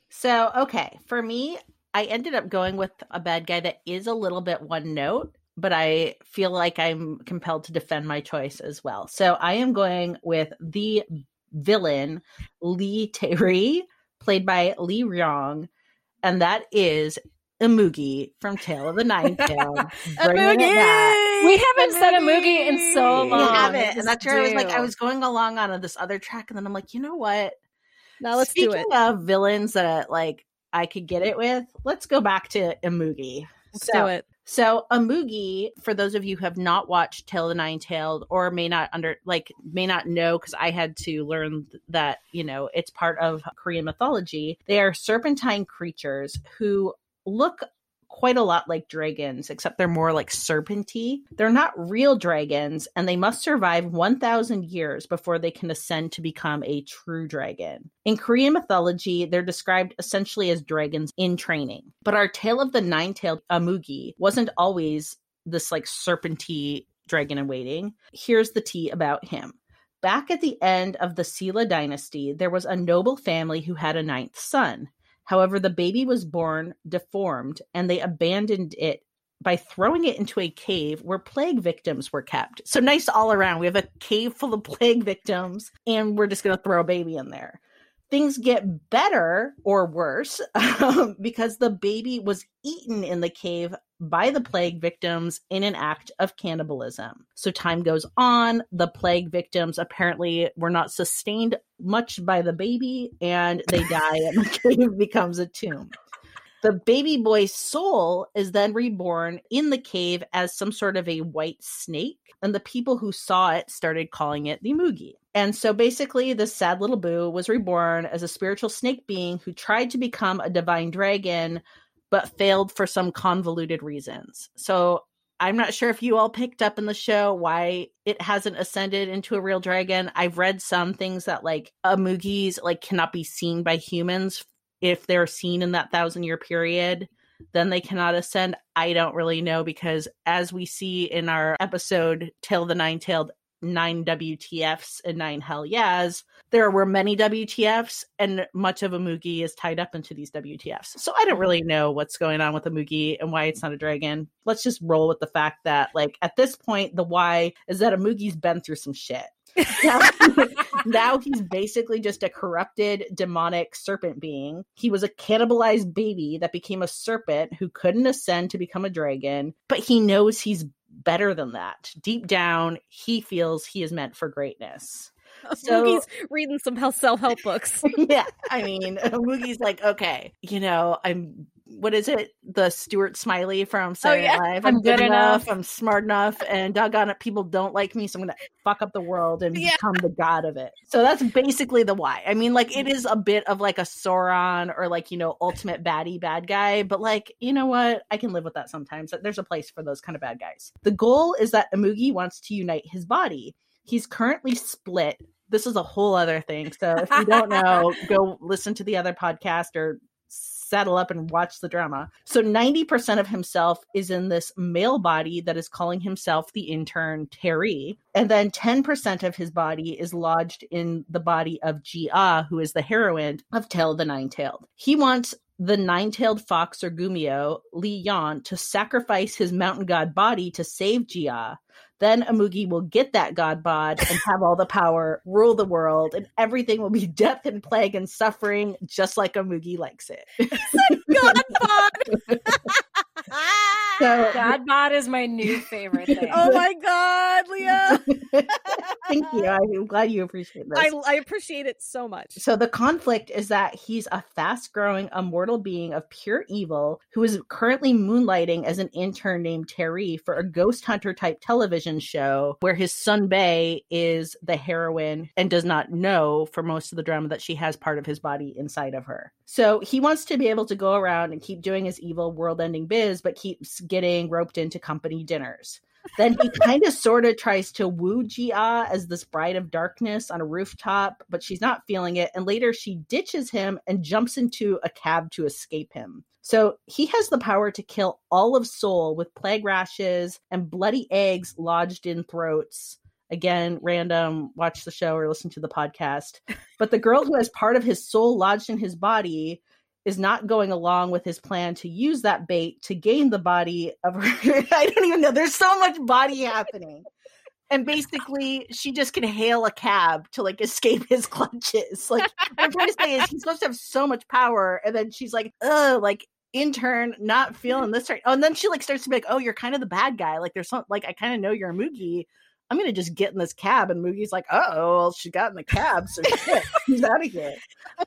So, okay, for me, I ended up going with a bad guy that is a little bit one note, but I feel like I'm compelled to defend my choice as well. So, I am going with the villain, Lee Terry, played by Lee Ryong, and that is Imugi from Tale of the Nine (laughs) Tailed. Bringing. We haven't said a Moogie in so We long. haven't, and that's where I was like. I was going along on this other track, and then I'm like, you know what? Now let's Speaking do it. of villains that like I could get it with, let's go back to Imugi. Let's so, do it. So Amugi, for those of you who have not watched Tale of the Nine Tailed or may not under like may not know, because I had to learn that you know it's part of Korean mythology. They are serpentine creatures who look quite a lot like dragons, except they're more like serpenty. They're not real dragons, and they must survive 1,000 years before they can ascend to become a true dragon. In Korean mythology, they're described essentially as dragons in training. But our tale of the nine tailed Amugi wasn't always this like serpenty dragon in waiting. Here's the tea about him. Back at the end of the Silla dynasty, there was a noble family who had a ninth son. However, the baby was born deformed and they abandoned it by throwing it into a cave where plague victims were kept. So nice all around. We have a cave full of (laughs) plague victims and we're just going to throw a baby in there. Things get better or worse (laughs) because the baby was eaten in the cave by the plague victims in an act of cannibalism. So time goes on. The plague victims apparently were not sustained much by the baby and they die, and (laughs) the cave becomes a tomb. The baby boy's soul is then reborn in the cave as some sort of a white snake, and the people who saw it started calling it the Mugi. And so basically, this sad little boo was reborn as a spiritual snake being who tried to become a divine dragon, but failed for some convoluted reasons. So I'm not sure if you all picked up in the show why it hasn't ascended into a real dragon. I've read some things that like Amugis like cannot be seen by humans if they're seen in that thousand year period. Then they cannot ascend. I don't really know because as we see in our episode of the Nine Tailed nine WTFs and nine hell yeahs, there were many WTFs and much of a Mugi is tied up into these WTFs. So I don't really know what's going on with a Mugi and why it's not a dragon. Let's just roll with the fact that like at this point the why is that a Mugi's been through some shit. Now, (laughs) now he's basically just a corrupted demonic serpent being. He was a cannibalized baby that became a serpent who couldn't ascend to become a dragon, but he knows he's better than that. Deep down, he feels he is meant for greatness. (laughs) So- Moogie's reading some self help books. (laughs) yeah, I mean, Mugi's like, okay, you know, I'm. What is it? the Stuart Smalley from oh, Saturday yeah. Live. I'm good enough. I'm smart enough, and doggone it, people don't like me, so I'm gonna fuck up the world and Yeah. become the god of it. So that's basically the why. I mean, like it is a bit of like a Sauron or like you know ultimate baddie bad guy, but like you know what, I can live with that sometimes. There's a place for those kind of bad guys. The goal is that Amugi wants to unite his body. He's currently split. This is a whole other thing. So if you don't know, (laughs) go listen to the other podcast or saddle up and watch the drama. So 90% of himself is in this male body that is calling himself the intern Terry. And then 10% of his body is lodged in the body of Gia, who is the heroine of of the Nine Tailed. He wants the nine tailed fox or Gumiho, Lee Yeon, to sacrifice his mountain god body to save Gia. Then Amugi will get that god bod and have all the power, rule the world, and everything will be (laughs) death and plague and suffering, just like Amugi likes it. God, Bod. (laughs) So- Godbot is my new favorite thing. oh my God, Leah. (laughs) Thank you. I'm glad you appreciate this. I, I appreciate it so much. So the conflict is that he's a fast-growing, immortal being of pure evil who is currently moonlighting as an intern named Terry for a ghost hunter type television show where his son Bay is the heroine and does not know for most of the drama that she has part of his body inside of her. So he wants to be able to go around and keep doing his evil world-ending biz, but keeps getting roped into company dinners. Then he kind of sort of tries to woo Gia as this bride of darkness on a rooftop, but she's not feeling it. And later she ditches him and jumps into a cab to escape him. So he has the power to kill all of Seoul with plague rashes and bloody eggs lodged in throats. Again, random, watch the show or listen to the podcast. But the girl who has part of his soul lodged in his body is not going along with his plan to use that bait to gain the body of her. (laughs) I don't even know. There's so much body happening. And basically, she just can hail a cab to like escape his (laughs) clutches. Like, what I'm trying to say is he's supposed to have so much power. And then she's like, ugh, like, intern, not feeling this right. Oh, and then she like starts to be like, oh, you're kind of the bad guy. Like, there's some, like, I kind of know you're a Moogie. I'm gonna just get in this cab, and Moogie's like, "Oh, well, she got in the cab, so shit, he's out of here."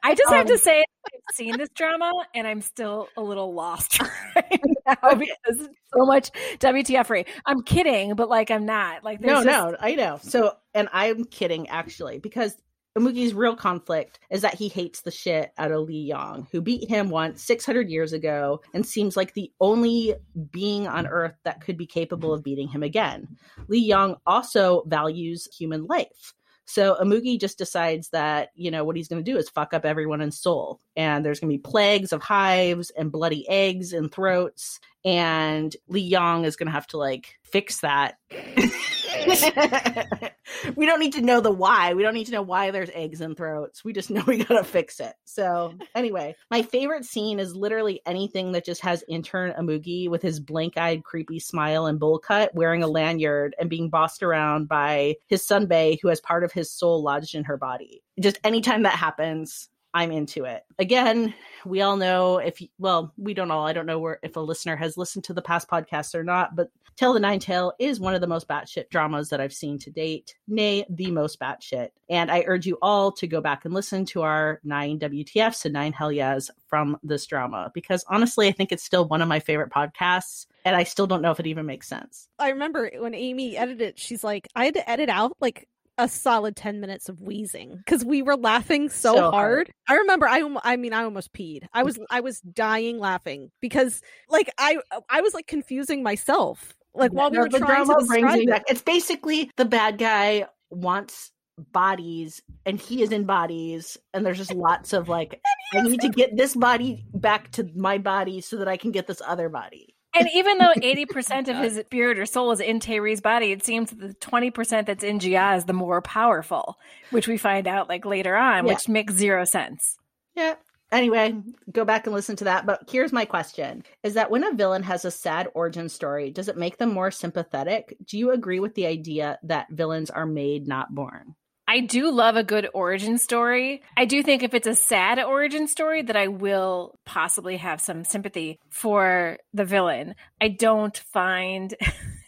I just have Um, to say, I've seen this drama and I'm still a little lost (laughs) right now because it's so much WTF free. I'm kidding, but like I'm not. Like No, just, no, I know. So, and I'm kidding actually, because Amugi's real conflict is that he hates the shit out of Lee Yeon, who beat him once 600 years ago and seems like the only being on Earth that could be capable of beating him again. Lee Yeon also values human life. So Amugi just decides that, you know, what he's going to do is fuck up everyone in Seoul. And there's going to be plagues of hives and bloody eggs and throats. And Lee Yeon is going to have to like fix that. (laughs) (laughs) we don't need to know the why. We don't need to know why there's eggs in throats. We just know we gotta fix it. So anyway, my favorite scene is literally anything that just has intern Amugi with his blank-eyed, creepy smile and bowl cut, wearing a lanyard and being bossed around by his son Bay, who has part of his soul lodged in her body. Just anytime that happens, I'm into it. Again, we all know if well, we don't all. I don't know where if a listener has listened to the past podcasts or not, but Tale of the Nine Tail is one of the most batshit dramas that I've seen to date, nay, the most batshit. And I urge you all to go back and listen to our nine WTFs and nine hell yeahs from this drama because honestly, I think it's still one of my favorite podcasts, and I still don't know if it even makes sense. I remember when Amy edited she's like, I had to edit out like a solid 10 minutes of wheezing because we were laughing so, So hard. hard. I remember I I mean I almost peed. I was (laughs) I was dying laughing because like I I was like confusing myself. Like while we No, were trying to describe it. back. It's basically the bad guy wants bodies and he is in bodies and there's just lots of like (laughs) I need to get this body back to my body so that I can get this other body. And even though (laughs) 80% of his spirit or soul is in Terry's body, it seems that the 20% that's in Gia is the more powerful, which we find out like later on, Yeah. which makes zero sense. Yeah. Anyway, go back and listen to that. But here's my question is that when a villain has a sad origin story, does it make them more sympathetic? Do you agree with the idea that villains are made, not born? I do love a good origin story. I do think if it's a sad origin story that I will possibly have some sympathy for the villain. I don't find (laughs)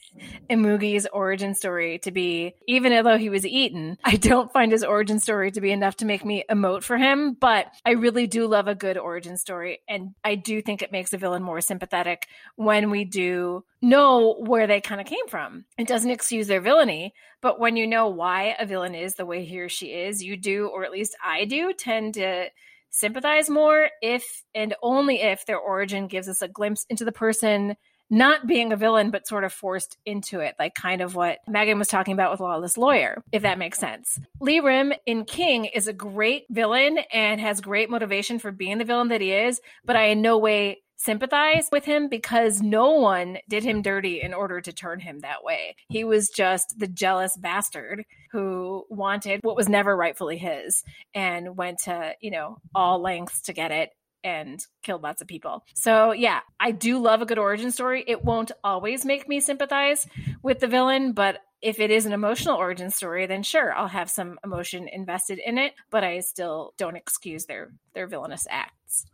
Imugi's origin story to be, even though he was eaten, (laughs) I don't find his origin story to be enough to make me emote for him. But I really do love a good origin story. And I do think it makes a villain more sympathetic when we do know where they kind of came from. It doesn't excuse their villainy, but when you know why a villain is the way he or she is, you do, or at least I do, tend to sympathize more if and only if their origin gives us a glimpse into the person not being a villain, but sort of forced into it, like kind of what Megan was talking about with Lawless Lawyer, if that makes sense. Lee Rim in King is a great villain and has great motivation for being the villain that he is, but I in no way sympathize with him because no one did him dirty in order to turn him that way. He was just the jealous bastard who wanted what was never rightfully his and went to, you know, all lengths to get it and killed lots of people. So, yeah, I do love a good origin story. It won't always make me sympathize with the villain, but if it is an emotional origin story, then sure, I'll have some emotion invested in it, but I still don't excuse their their villainous acts.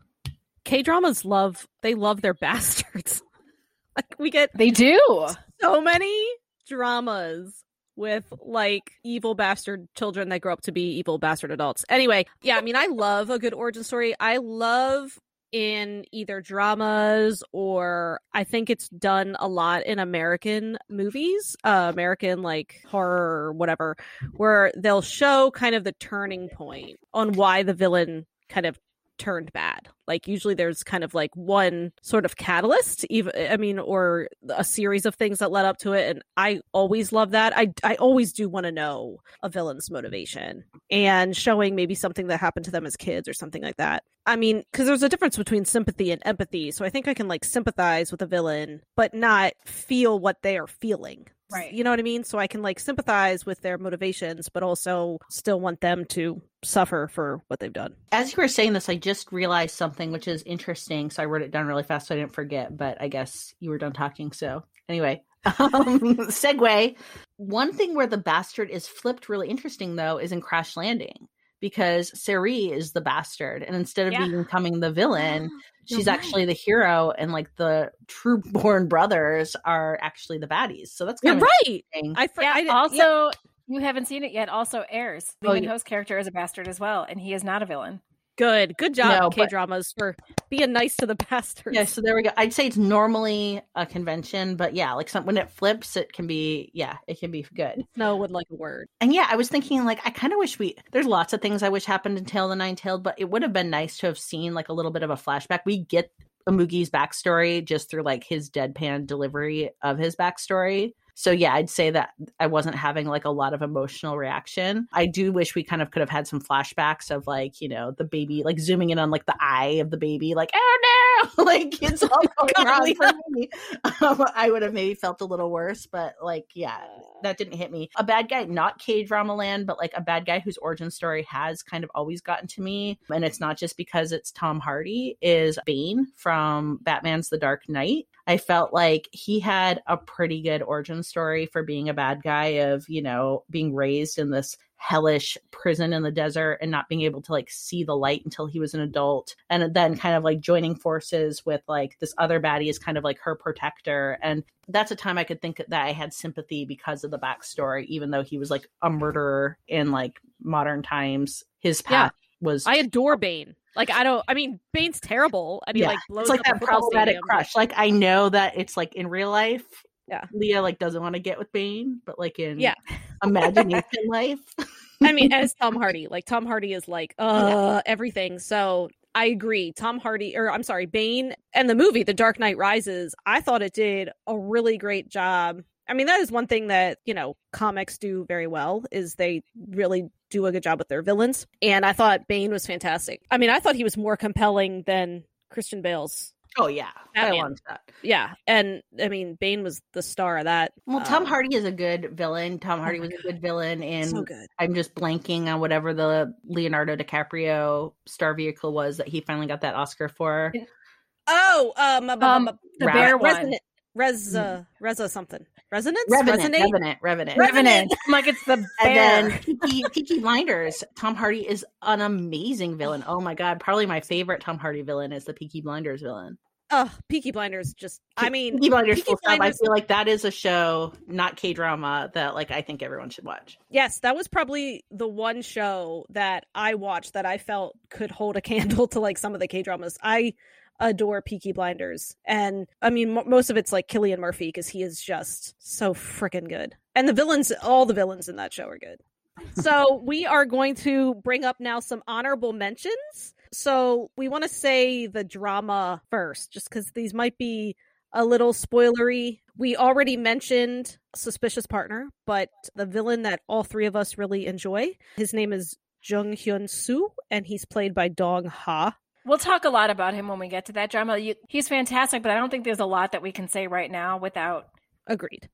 K dramas love they love their (laughs) bastards. like we get They do. so many dramas with like evil bastard children that grow up to be evil bastard adults. Anyway, yeah, I mean, I love a good origin story. I love in either dramas or I think it's done a lot in American movies, uh, American like horror or whatever, where they'll show kind of the turning point on why the villain kind of turned bad. Like usually there's kind of like one sort of catalyst, even I mean, or a series of things that led up to it. And I always love that. I I always do want to know a villain's motivation and showing maybe something that happened to them as kids or something like that. I mean, because there's a difference between sympathy and empathy. So I think I can like sympathize with a villain, but not feel what they are feeling. Right. You know what I mean? So I can like sympathize with their motivations, but also still want them to suffer for what they've done. As you were saying this, I just realized something which is interesting. So I wrote it down really fast so I didn't forget, but I guess you were done talking. So anyway, (laughs) um, segue. One thing where the bastard is flipped really interesting though is in Crash Landing because Seri is the bastard, and instead of Yeah. becoming the villain, (gasps) Oh, she's right. actually the hero, and like the true (laughs) born brothers are actually the baddies. So that's You're of right. interesting. I, for, Yeah, I also, yeah. you haven't seen it yet. Also, Heirs. Oh, Lee yeah. Ho's character is a bastard as well, and he is not a villain. Good, good job, No, K dramas for being nice to the bastards. Yeah, so there we go. I'd say it's normally a convention, but yeah, like some when it flips, it can be yeah, it can be good. No would like a word. And yeah, I was thinking like I kind of wish we there's lots of things I wish happened in Tale of the Nine Tailed, but it would have been nice to have seen like a little bit of a flashback. We get Amugi's backstory just through like his deadpan delivery of his backstory. So yeah, I'd say that I wasn't having like a lot of emotional reaction. I do wish we kind of could have had some flashbacks of like, you know, the baby like zooming in on like the eye of the baby, like, oh no, (laughs) like (laughs) it's all going wrong for (laughs) me. Um, I would have maybe felt a little worse, but like, yeah, that didn't hit me. A bad guy, not K drama land, but like a bad guy whose origin story has kind of always gotten to me. And it's not just because it's Tom Hardy, is Bane from Batman's The Dark Knight. I felt like he had a pretty good origin story for being a bad guy of, you know, being raised in this hellish prison in the desert and not being able to like see the light until he was an adult and then kind of like joining forces with like this other baddie is kind of like her protector and that's a time i could think that i had sympathy because of the backstory even though he was like a murderer in like modern times his Yeah. path was I adore Bane. Like I don't. I mean, Bane's terrible, and he Yeah, like blows it's like that problematic stadium, crush. Like I know that it's like in real life. Yeah. Leah like doesn't want to get with Bane, but like in Yeah. imagination (laughs) life. I mean, (laughs) as Tom Hardy, like Tom Hardy is like uh everything. So I agree. Tom Hardy, or I'm sorry, Bane, and the movie The Dark Knight Rises. I thought it did a really great job. I mean, that is one thing that you know comics do very well is they really do a good job with their villains. And I thought Bane was fantastic. I mean, I thought he was more compelling than Christian Bale's. Oh yeah, Batman. long shot. Yeah, and I mean, Bane was the star of that. Well, Tom Um, Hardy is a good villain. Tom Hardy my was a good villain, and so good. I'm just blanking on whatever the Leonardo DiCaprio star vehicle was that he finally got that Oscar for. Oh, um, um, Um, the bear one. Resonant, Reza, uh, mm. Reza something. Resonance, Revenant, resonate. Revenant, Revenant. Revenant. I'm like it's the And bear. then Peaky, Peaky Blinders. Tom Hardy is an amazing villain. Oh my god, probably my favorite Tom Hardy villain is the Peaky Blinders villain. Oh, Peaky Blinders just I mean Peaky Blinders Peaky full stop. I feel like that is a show, not K drama, that like I think everyone should watch. Yes, that was probably the one show that I watched that I felt could hold a (laughs) candle to like some of the K dramas. I adore Peaky Blinders, and I mean mo most of it's like Cillian Murphy because he is just so freaking good, and the villains, all the villains in that show are good. so (laughs) we are going to bring up now some honorable mentions. So we want to say the drama first, just because these might be a little spoilery. We already mentioned Suspicious Partner, but the villain that all three of us really enjoy, his name is Jung Hyun Soo, and he's played by Dong Ha. We'll talk a lot about him when we get to that drama. You, he's fantastic, but I don't think there's a lot that we can say right now without Agreed.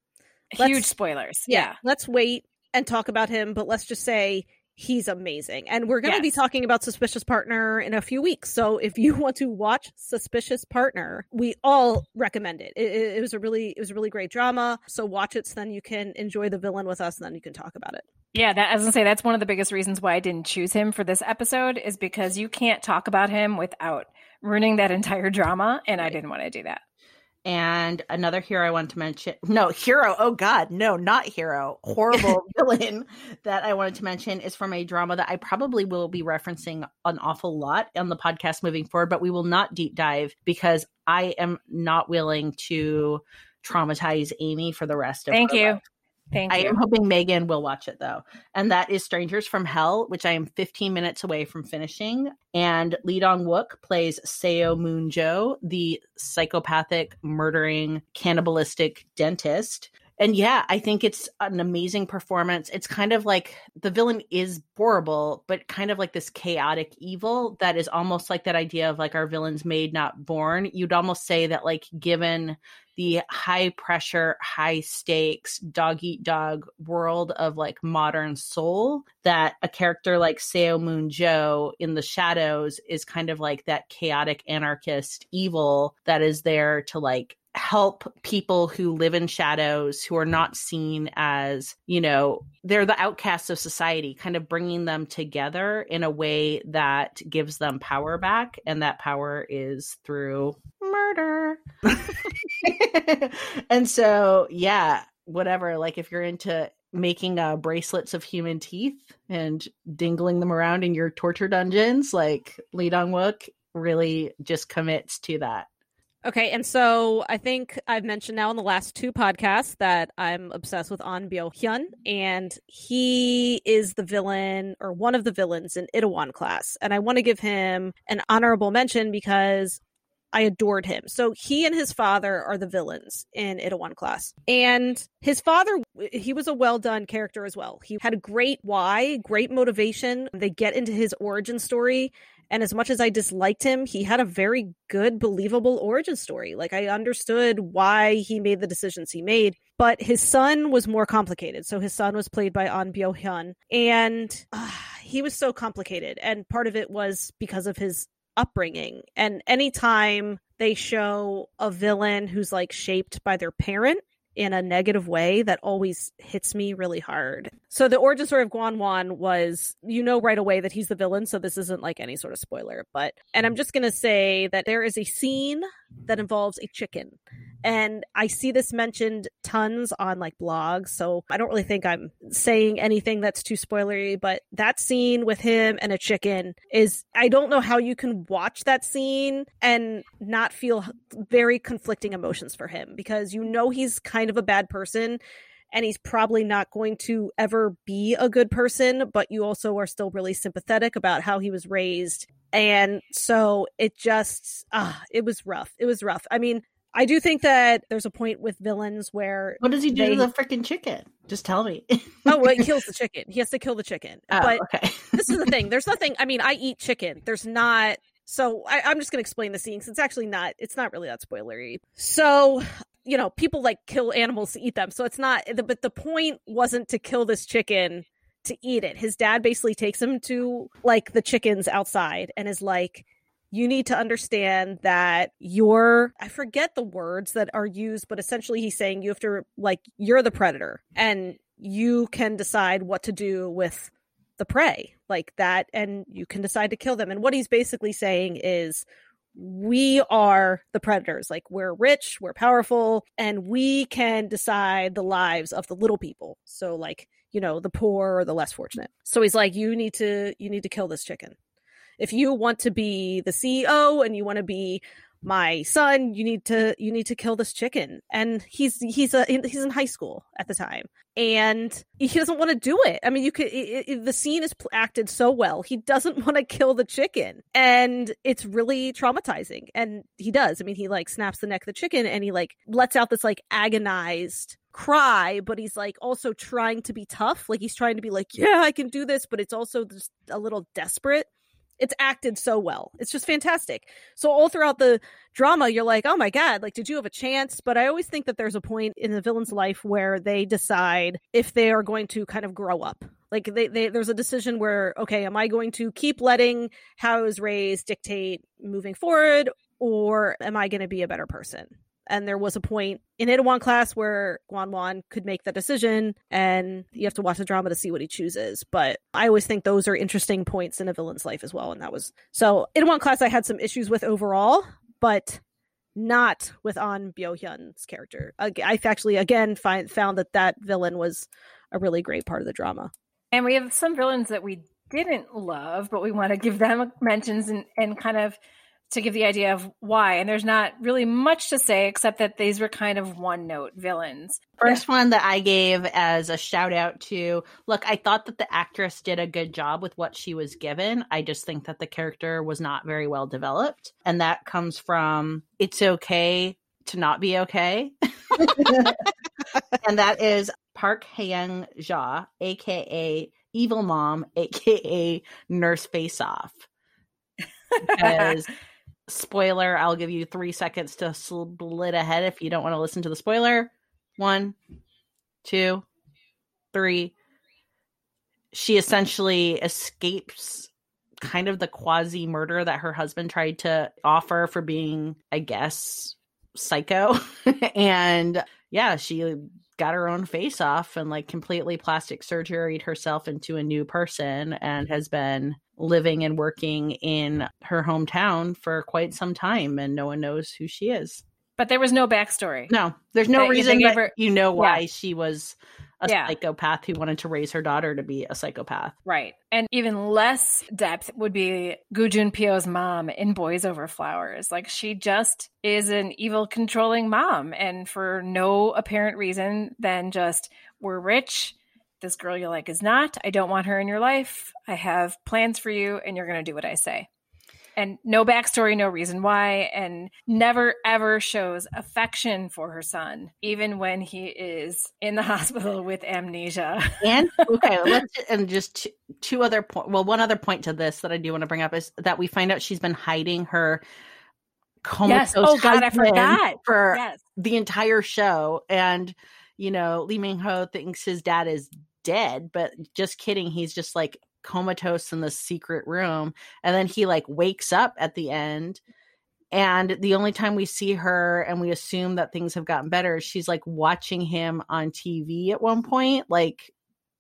Let's- huge spoilers. Yeah, let's wait and talk about him, but let's just say he's amazing. And we're going to be talking about Suspicious Partner in a few weeks. So if you (laughs) want to watch Suspicious Partner, we all recommend it. It, it, it was a really it was a really great drama. So watch it so then you can enjoy the villain with us and then you can talk about it. Yeah, that, I was gonna say that's one of the biggest reasons why I didn't choose him for this episode is because you can't talk about him without ruining that entire drama, and I didn't want to do that. And another hero I want to mention (laughs) no, hero, oh god, no, not hero. Horrible (laughs) villain that I wanted to mention is from a drama that I probably will be referencing an awful lot on the podcast moving forward, but we will not deep dive because I am not willing to traumatize Amy for the rest of Thank you. life. Thank I you. am hoping Megan will watch it though. And that is Strangers from Hell, which I am 15 minutes away from finishing. And Lee Dong Wook plays Seo Moon Jo, the psychopathic, murdering, cannibalistic dentist. And yeah, I think it's an amazing performance. It's kind of like the villain is horrible, but kind of like this chaotic evil that is almost like that idea of like our villains made, not born. You'd almost say that, like, given the high pressure, high stakes, dog eat dog world of like modern Seoul, that a character like Seo Moon Jo in the shadows is kind of like that chaotic anarchist evil that is there to like help people who live in shadows who are not seen as you know they're the outcasts of society kind of bringing them together in a way that gives them power back and that power is through murder. (laughs) And so yeah whatever like if you're into making uh, bracelets of human teeth and dingling them around in your torture dungeons like lee dong wook really just commits to that Okay, and so I think I've mentioned now in the last two podcasts that I'm obsessed with Ahn Bo-hyun, and he is the villain or one of the villains in Itaewon class. And I want to give him an honorable mention because I adored him. So he and his father are the villains in Itaewon class. And his father, he was a well done character as well. He had a great why, great motivation. They get into his origin story. And as much as I disliked him, he had a very good, believable origin story. Like I understood why he made the decisions he made. But his son was more complicated. So his son was played by Ahn Bo-hyun. And uh, he was so complicated. And part of it was because of his upbringing. And anytime they show a villain who's like shaped by their parent in a negative way, that always hits me really hard. So the origin story of Guan Wan was you know right away that he's the villain, so this isn't like any sort of spoiler. But and I'm just gonna say that there is a scene that involves a chicken. And I see this mentioned tons on like blogs, so I don't really think I'm saying anything that's too spoilery, but that scene with him and a chicken is I don't know how you can watch that scene and not feel very conflicting emotions for him because you know he's kind of a bad person and he's probably not going to ever be a good person, but you also are still really sympathetic about how he was raised. And so it just ah, it was rough. It was rough. I mean, I do think that there's a point with villains where what does he do They- to the freaking chicken just tell me (laughs) oh well, he kills the (laughs) chicken. He has to kill the chicken. oh, but okay this is the thing. There's (laughs) nothing. I mean, I eat chicken. There's not. So I, I'm just going to explain the scene 'cause it's actually not. It's not really that spoilery. So you know, people like kill animals to eat them. So it's not. But the point wasn't to kill this chicken to eat it. His dad basically takes him to like the chickens outside and is like. You need to understand that you're, I forget the words that are used, but essentially he's saying you have to, like, you're the predator and you can decide what to do with the prey like that and you can decide to kill them and what he's basically saying is we are the predators. Like we're rich, we're powerful, and we can decide the lives of the little people. So like, you know, the poor or the less fortunate. So he's like, you need to you need to kill this chicken. If you want to be the CEO and you want to be my son you need to you need to kill this chicken. And he's he's a he's in high school at the time and he doesn't want to do it. I mean you could it, it, the scene is acted so well. He doesn't (laughs) want to kill the chicken and it's really traumatizing and he does. I mean he like snaps the neck of the chicken and he like lets out this like agonized cry but he's like also trying to be tough. Like he's trying to be like yeah i can do this but it's also just a little desperate it's acted so well. It's just fantastic. So all throughout the drama, you're like, oh my god, like did you have a chance? But I always think that there's a point in the villain's life where they decide if they are going to kind of grow up. Like they, they there's a decision where okay, am I going to keep letting how I was raised dictate moving forward, or am I going to be a better person? And there was a point in Itaewon class where Gwanwon could make that decision, and you have to watch the drama to see what he chooses. But I always think those are interesting points in a villain's life as well, and that was so Itaewon class I had some issues with overall, but not with on Byo Hyun's character. I've actually again find, found that that villain was a really great part of the drama. And we have some villains that we didn't love, but we want to give them mentions and, and kind of to give the idea of why. And there's not really much to say except that these were kind of one note villains. First one that I gave as a shout out to look, I thought that the actress did a good job with what she was given. I just think that the character was not very well developed. And that comes from it's okay to not be okay. (laughs) and that is Park Haeng Ja, aka Evil Mom, aka Nurse Face Off. (laughs) Because spoiler i'll give you three seconds to split ahead if you don't want to listen to the spoiler. One two three. She essentially escapes kind of the quasi murder that her husband tried to offer for being i guess psycho. (laughs) And yeah she got her own face off and like completely plastic surgeryed herself into a new person and has been living and working in her hometown for quite some time and no one knows who she is. But there was no backstory. No, there's no reason that her, you know why yeah. she was a yeah. psychopath who wanted to raise her daughter to be a psychopath. Right. And even less depth would be Gu Junpyo's mom in Boys Over Flowers. Like she just is an evil controlling mom and for no apparent reason than just we're rich this girl you like is not. I don't want her in your life. I have plans for you, and you're going to do what I say. And no backstory, no reason why, and never ever shows affection for her son, even when he is in the (laughs) hospital with amnesia. and (laughs) okay, let's and just two, other point. Well, one other point to this that I do want to bring up is that we find out she's been hiding her comatose. Yes. Oh God, I forgot for yes. the entire show, and you know, Lee Min Ho thinks his dad is dead, but just kidding. He's just like comatose in the secret room. And then he like wakes up at the end. And the only time we see her and we assume that things have gotten better, she's like watching him on TV at one point, like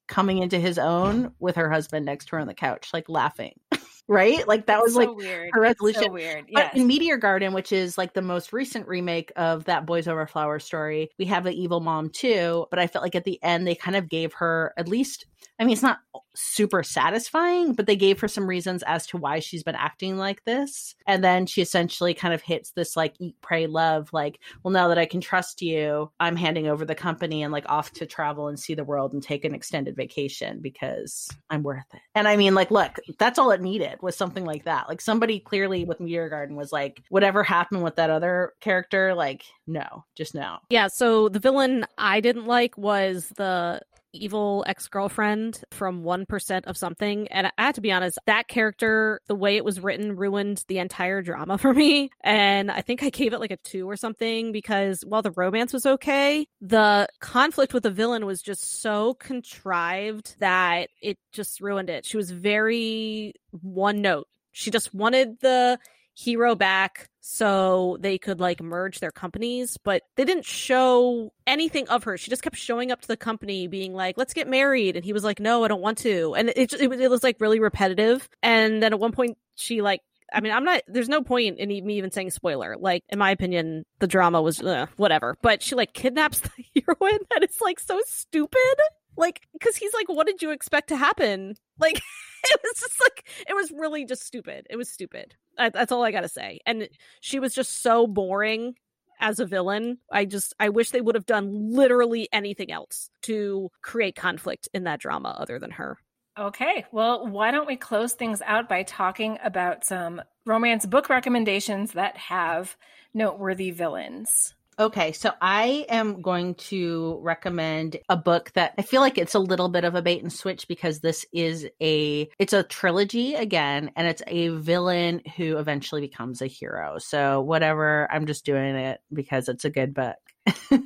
coming into his own with her husband next to her on the couch, like laughing. (laughs) right? Like that was so like weird. her resolution. So weird. Yes. But in Meteor Garden, which is like the most recent remake of that Boys Over Flower story, we have an evil mom too. But I felt like at the end they kind of gave her at least I mean, it's not super satisfying, but they gave her some reasons as to why she's been acting like this. And then she essentially kind of hits this like eat, pray, love, like, well, now that I can trust you, I'm handing over the company and like off to travel and see the world and take an extended vacation because I'm worth it. And I mean, like, look, that's all it needed was something like that. Like somebody clearly with Meteor Garden was like, whatever happened with that other character, like, no, just no. Yeah. So the villain I didn't like was the evil ex girlfriend from 1% of something. And I have to be honest, that character, the way it was written, ruined the entire drama (laughs) for me. And I think I gave it like a two or something because while the romance was okay, the conflict with the villain was just so contrived that it just ruined it. She was very one note. She just wanted the hero back so they could like merge their companies but they didn't show anything of her she just kept showing up to the company being like let's get married and he was like no i don't want to and it, it, it was like really repetitive and then at one point she like I mean, I'm not. There's no point in me even saying spoiler. Like, in my opinion, the drama was uh, whatever. But she like kidnaps (laughs) the heroine, and it's like so stupid. Like, because he's like, "What did you expect to happen?" Like, (laughs) it was just like it was really just stupid. It was stupid. I, that's all I gotta say. And she was just so boring as a villain. I just I wish they would have done literally anything else to create conflict in that drama other than her. Okay, well, why don't we close things out by talking about some romance book recommendations that have noteworthy villains? Okay, so I am going to recommend a book that I feel like it's a little bit of a bait and switch because this is a it's a trilogy again and it's a villain who eventually becomes a hero. So whatever, I'm just doing it because it's a good book.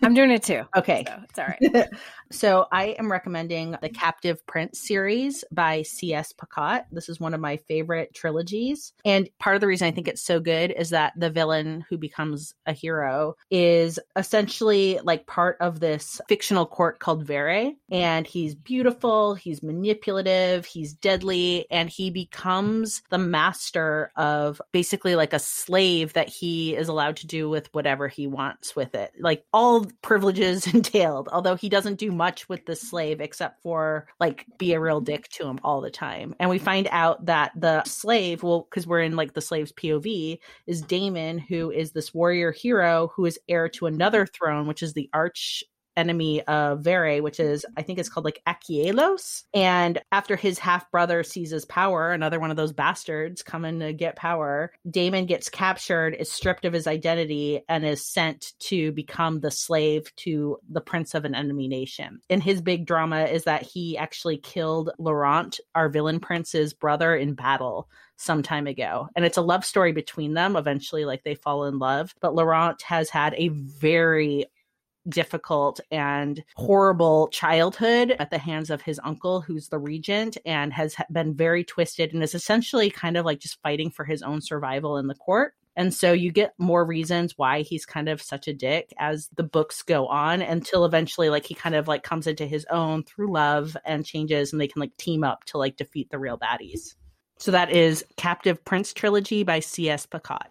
I'm doing it too. (laughs) Okay. So it's all right. (laughs) so I am recommending the Captive Prince series by C.S. Pacat. This is one of my favorite trilogies. And part of the reason I think it's so good is that the villain who becomes a hero is essentially like part of this fictional court called Vere. And he's beautiful, he's manipulative, he's deadly, and he becomes the master of basically like a slave that he is allowed to do with whatever he wants with it. Like all privileges (laughs) entailed, although he doesn't do much with the slave except for like be a real dick to him all the time. And we find out that the slave, well, because we're in like the slave's POV, is Damen, who is this warrior hero who is heir to another throne, which is the arch enemy of Vere, which is, mm-hmm. I think it's called like Akielos. And after his half brother seizes power, another one of those bastards coming to get power, Damen gets captured, is stripped of his identity, and is sent to become the slave to the prince of an enemy nation. And his big drama is that he actually killed Laurent, our villain prince's brother, in battle some time ago. And it's a love story between them. Eventually, like they fall in love. But Laurent has had a very difficult and horrible childhood at the hands of his uncle, who's the regent, and has been very twisted and is essentially kind of like just fighting for his own survival in the court. And so you get more reasons why he's kind of such a dick as the books go on until eventually like he kind of like comes into his own through love and changes and they can like team up to like defeat the real baddies. So that is Captive Prince Trilogy by C.S. Pacat.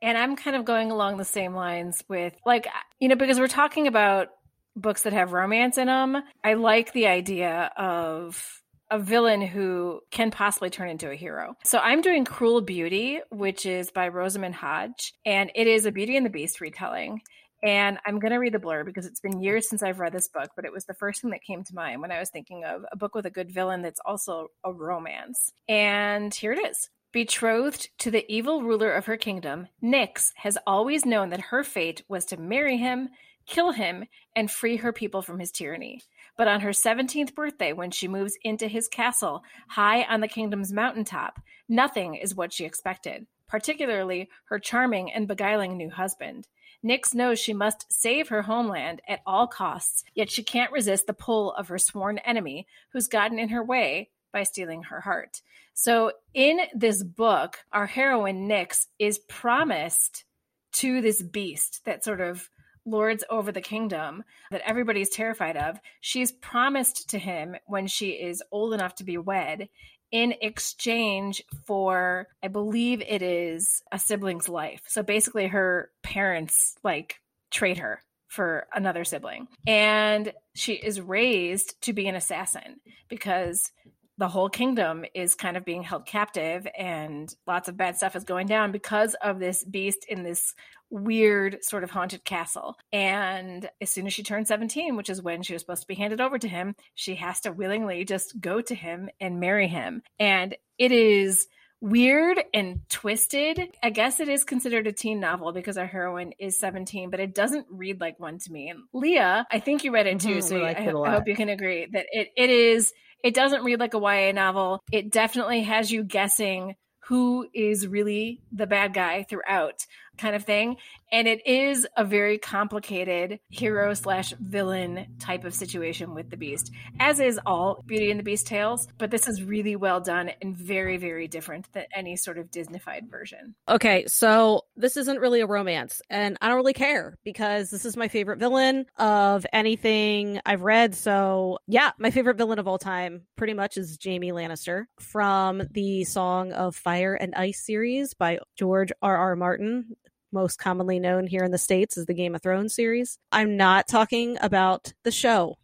And I'm kind of going along the same lines with, like, you know, because we're talking about books that have romance in them. I like the idea of a villain who can possibly turn into a hero. So I'm doing Cruel Beauty, which is by Rosamund Hodge, and it is a Beauty and the Beast retelling. And I'm going to read the blurb because it's been years since I've read this book, but it was the first thing that came to mind when I was thinking of a book with a good villain that's also a romance. And here it is. Betrothed to the evil ruler of her kingdom, Nyx has always known that her fate was to marry him, kill him, and free her people from his tyranny. But on her 17th birthday, when she moves into his castle high on the kingdom's mountaintop, nothing is what she expected, particularly her charming and beguiling new husband. Nyx knows she must save her homeland at all costs, yet she can't resist the pull of her sworn enemy, who's gotten in her way by stealing her heart. So, in this book, our heroine Nyx is promised to this beast that sort of lords over the kingdom that everybody's terrified of. She's promised to him when she is old enough to be wed in exchange for, I believe it is a sibling's life. So basically, her parents like trade her for another sibling. And she is raised to be an assassin because the whole kingdom is kind of being held captive and lots of bad stuff is going down because of this beast in this weird sort of haunted castle. And as soon as she turns 17, which is when she was supposed to be handed over to him, she has to willingly just go to him and marry him. And it is weird and twisted. I guess it is considered a teen novel because our heroine is 17, but it doesn't read like one to me. And Leah, I think you read it too, mm-hmm, so I, I hope you can agree that it, it is it doesn't read like a YA novel. It definitely has you guessing who is really the bad guy throughout kind of thing And it is a very complicated hero slash villain type of situation with the Beast, as is all Beauty and the Beast tales. But this is really well done and very, very different than any sort of Disneyfied version. Okay, so this isn't really a romance, and I don't really care because this is my favorite villain of anything I've read. So, yeah, my favorite villain of all time pretty much is Jaime Lannister from the Song of Fire and Ice series by George R. R. Martin most commonly known here in the States as the Game of Thrones series. I'm not talking about the show.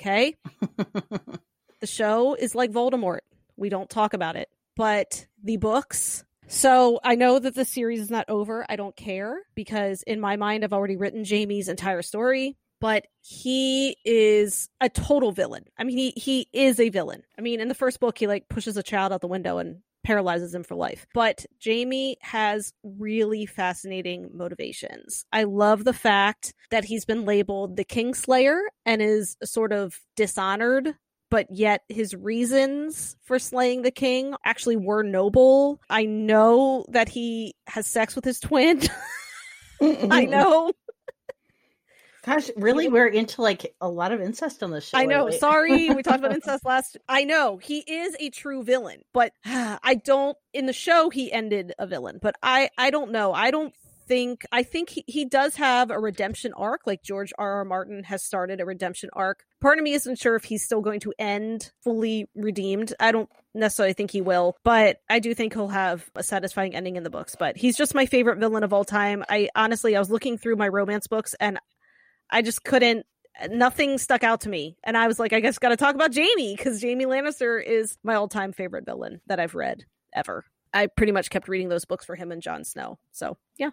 Okay? (laughs) the show is like Voldemort. We don't talk about it. But the books. So I know that the series is not over. I don't care because in my mind, I've already written Jaime's entire story. But he is a total villain. I mean, he he is a villain. I mean, in the first book, he like pushes a child out the window and paralyzes him for life. But Jaime has really fascinating motivations. I love the fact that he's been labeled the Kingslayer and is sort of dishonored. But yet, his reasons for slaying the king actually were noble. I know that he has sex with his twin. (laughs) I (laughs) know Gosh, (laughs) really, we're into like a lot of incest on this show. I know. Lately. Sorry, we talked about (laughs) incest last. I know he is a true villain, but (sighs) I don't. In the show, he ended a villain, but I, I don't know. I don't think. I think he, he does have a redemption arc, like George R. R. Martin has started a redemption arc. Part of me isn't sure if he's still going to end fully redeemed. I don't necessarily think he will, but I do think he'll have a satisfying ending in the books. But he's just my favorite villain of all time. I honestly, I was looking through my romance books and I just couldn't nothing stuck out to me. And I was like, I guess got to talk about Jaime because Jaime Lannister is my all time favorite villain that I've read ever. I pretty much kept reading those books for him and Jon Snow. So yeah,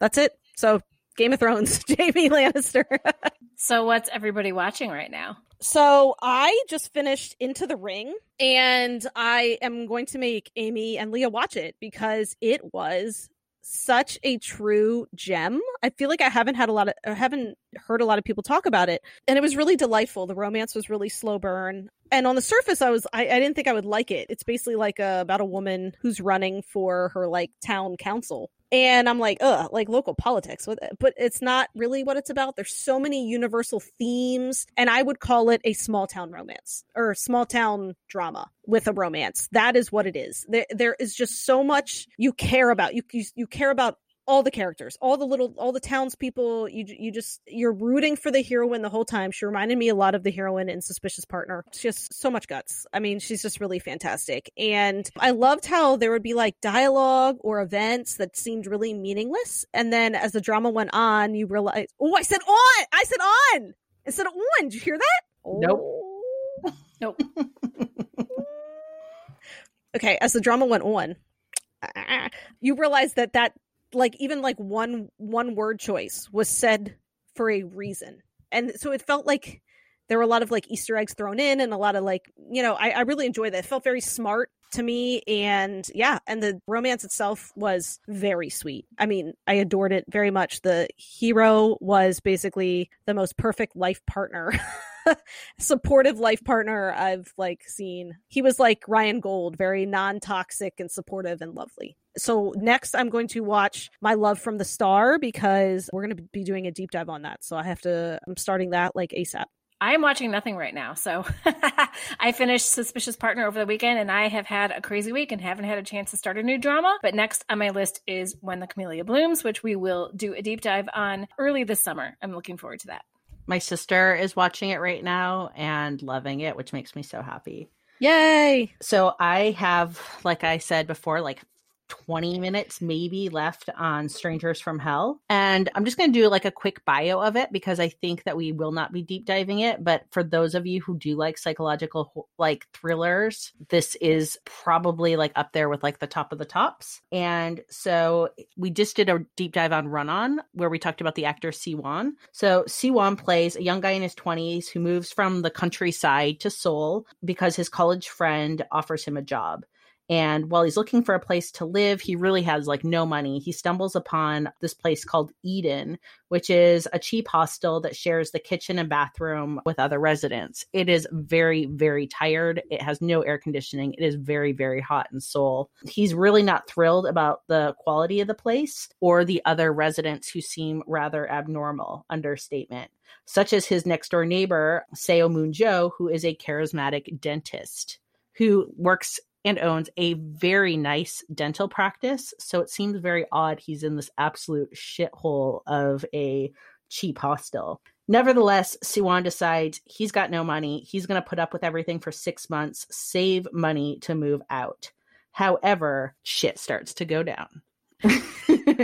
that's it. So Game of Thrones, (laughs) Jaime Lannister. (laughs) so what's everybody watching right now? So I just finished Into the Ring and I am going to make Amy and Leah watch it because it was such a true gem. I feel like I haven't had a lot of I haven't heard a lot of people talk about it. And it was really delightful. The romance was really slow burn. And on the surface I was I, I didn't think I would like it. It's basically like a, about a woman who's running for her like town council and I'm like, ugh, like local politics. But it's not really what it's about. There's so many universal themes, and I would call it a small town romance or small town drama with a romance. That is what it is. There, there is just so much you care about. You, you, you care about all the characters, all the little, all the townspeople. You you just you're rooting for the heroine the whole time. She reminded me a lot of the heroine in Suspicious Partner. She has so much guts. I mean, she's just really fantastic. And I loved how there would be like dialogue or events that seemed really meaningless, and then as the drama went on, you realize, oh, I said on, I said on instead of on. Did you hear that? Nope. Oh. nope. (laughs) okay, as the drama went on, you realize that that like even like one one word choice was said for a reason and so it felt like there were a lot of like easter eggs thrown in and a lot of like you know i, I really enjoyed that it felt very smart to me and yeah and the romance itself was very sweet i mean i adored it very much the hero was basically the most perfect life partner (laughs) supportive life partner I've like seen. He was like Ryan Gold, very non-toxic and supportive and lovely. So next I'm going to watch My Love from the Star because we're going to be doing a deep dive on that. So I have to I'm starting that like ASAP. I am watching nothing right now. So (laughs) I finished Suspicious Partner over the weekend and I have had a crazy week and haven't had a chance to start a new drama. But next on my list is When the Camellia Blooms, which we will do a deep dive on early this summer. I'm looking forward to that. My sister is watching it right now and loving it, which makes me so happy. Yay! So I have, like I said before, like 20 minutes maybe left on Strangers from Hell. And I'm just going to do like a quick bio of it because I think that we will not be deep diving it. But for those of you who do like psychological like thrillers, this is probably like up there with like the top of the tops. And so we just did a deep dive on Run On where we talked about the actor Siwan. So Siwan plays a young guy in his 20s who moves from the countryside to Seoul because his college friend offers him a job And while he's looking for a place to live, he really has like no money. He stumbles upon this place called Eden, which is a cheap hostel that shares the kitchen and bathroom with other residents. It is very, very tired. It has no air conditioning. It is very, very hot in Seoul. He's really not thrilled about the quality of the place or the other residents who seem rather abnormal, understatement such as his next door neighbor, Seo Moon Jo, who is a charismatic dentist who works and owns a very nice dental practice. So it seems very odd he's in this absolute shithole of a cheap hostel. Nevertheless, Siwan decides he's got no money. He's going to put up with everything for six months, save money to move out. However, shit starts to go down.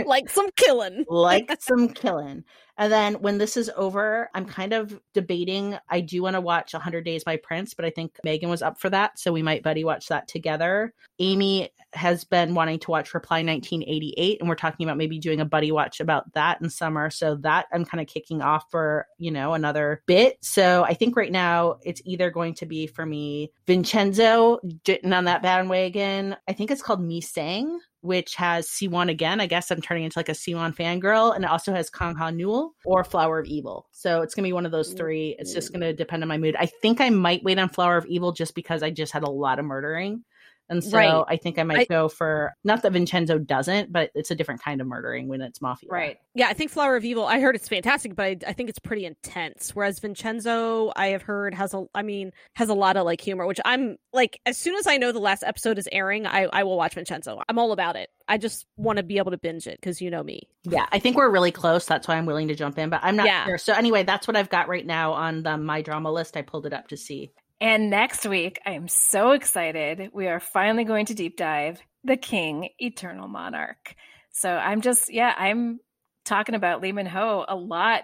Like some killing. (laughs) like some killing. And then when this is over, I'm kind of debating. I do want to watch 100 Days My Prince, but I think Megan was up for that. So we might buddy watch that together. Amy has been wanting to watch Reply 1988, and we're talking about maybe doing a buddy watch about that in summer. So that I'm kind of kicking off for, you know, another bit. So I think right now it's either going to be for me Vincenzo getting on that bandwagon. I think it's called Misaeng which has Siwan again. I guess I'm turning into like a Siwan fangirl. And it also has Kang Ha Neul or Flower of Evil. So it's going to be one of those three. It's just going to depend on my mood. I think I might wait on Flower of Evil just because I just had a lot of murdering. And so right. I think I might I, go for not that Vincenzo doesn't, but it's a different kind of murdering when it's mafia. Right. Yeah, I think Flower of Evil, I heard it's fantastic, but I, I, think it's pretty intense. Whereas Vincenzo, I have heard has a I mean, has a lot of like humor, which I'm like as soon as I know the last episode is airing, I, I will watch Vincenzo. I'm all about it. I just want to be able to binge it because you know me. Yeah, I think we're really close. That's why I'm willing to jump in, but I'm not yeah. sure. So anyway, that's what I've got right now on the my drama list. I pulled it up to see. And next week, I am so excited. We are finally going to deep dive The King, Eternal Monarch. So I'm just, yeah, I'm talking about Lee Min Ho a lot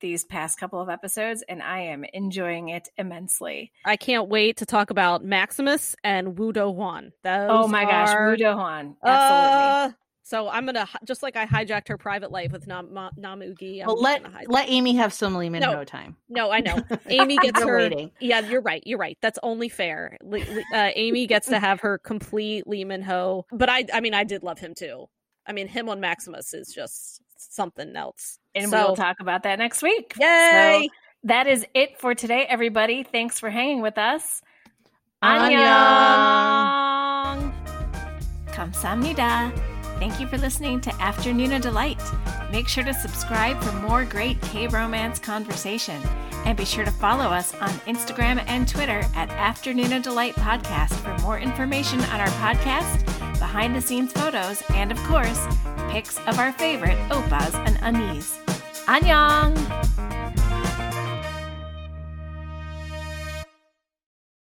these past couple of episodes, and I am enjoying it immensely. I can't wait to talk about Maximus and Woo Do Hwan. Those oh my are... gosh, Woo Do Hwan. Absolutely. Uh, so I'm gonna just like I hijacked her private life with Nam, Ma, Namugi. well, let let Amy have some Lee Min no, time. No, I know. (laughs) Amy gets her. Waiting. Yeah, you're right. You're right. That's only fair. Uh, Amy gets to have her complete Lee Ho. But I, I mean, I did love him too. I mean, him on Maximus is just something else. And so, we'll talk about that next week. Yay! So that is it for today, everybody. Thanks for hanging with us. Annyeong. Annyeong. Kamsamnida. Thank you for listening to Afternoon of Delight. Make sure to subscribe for more great K romance conversation. And be sure to follow us on Instagram and Twitter at Afternoon of Delight Podcast for more information on our podcast, behind the scenes photos, and of course, pics of our favorite oppas and unnies. Annyeong!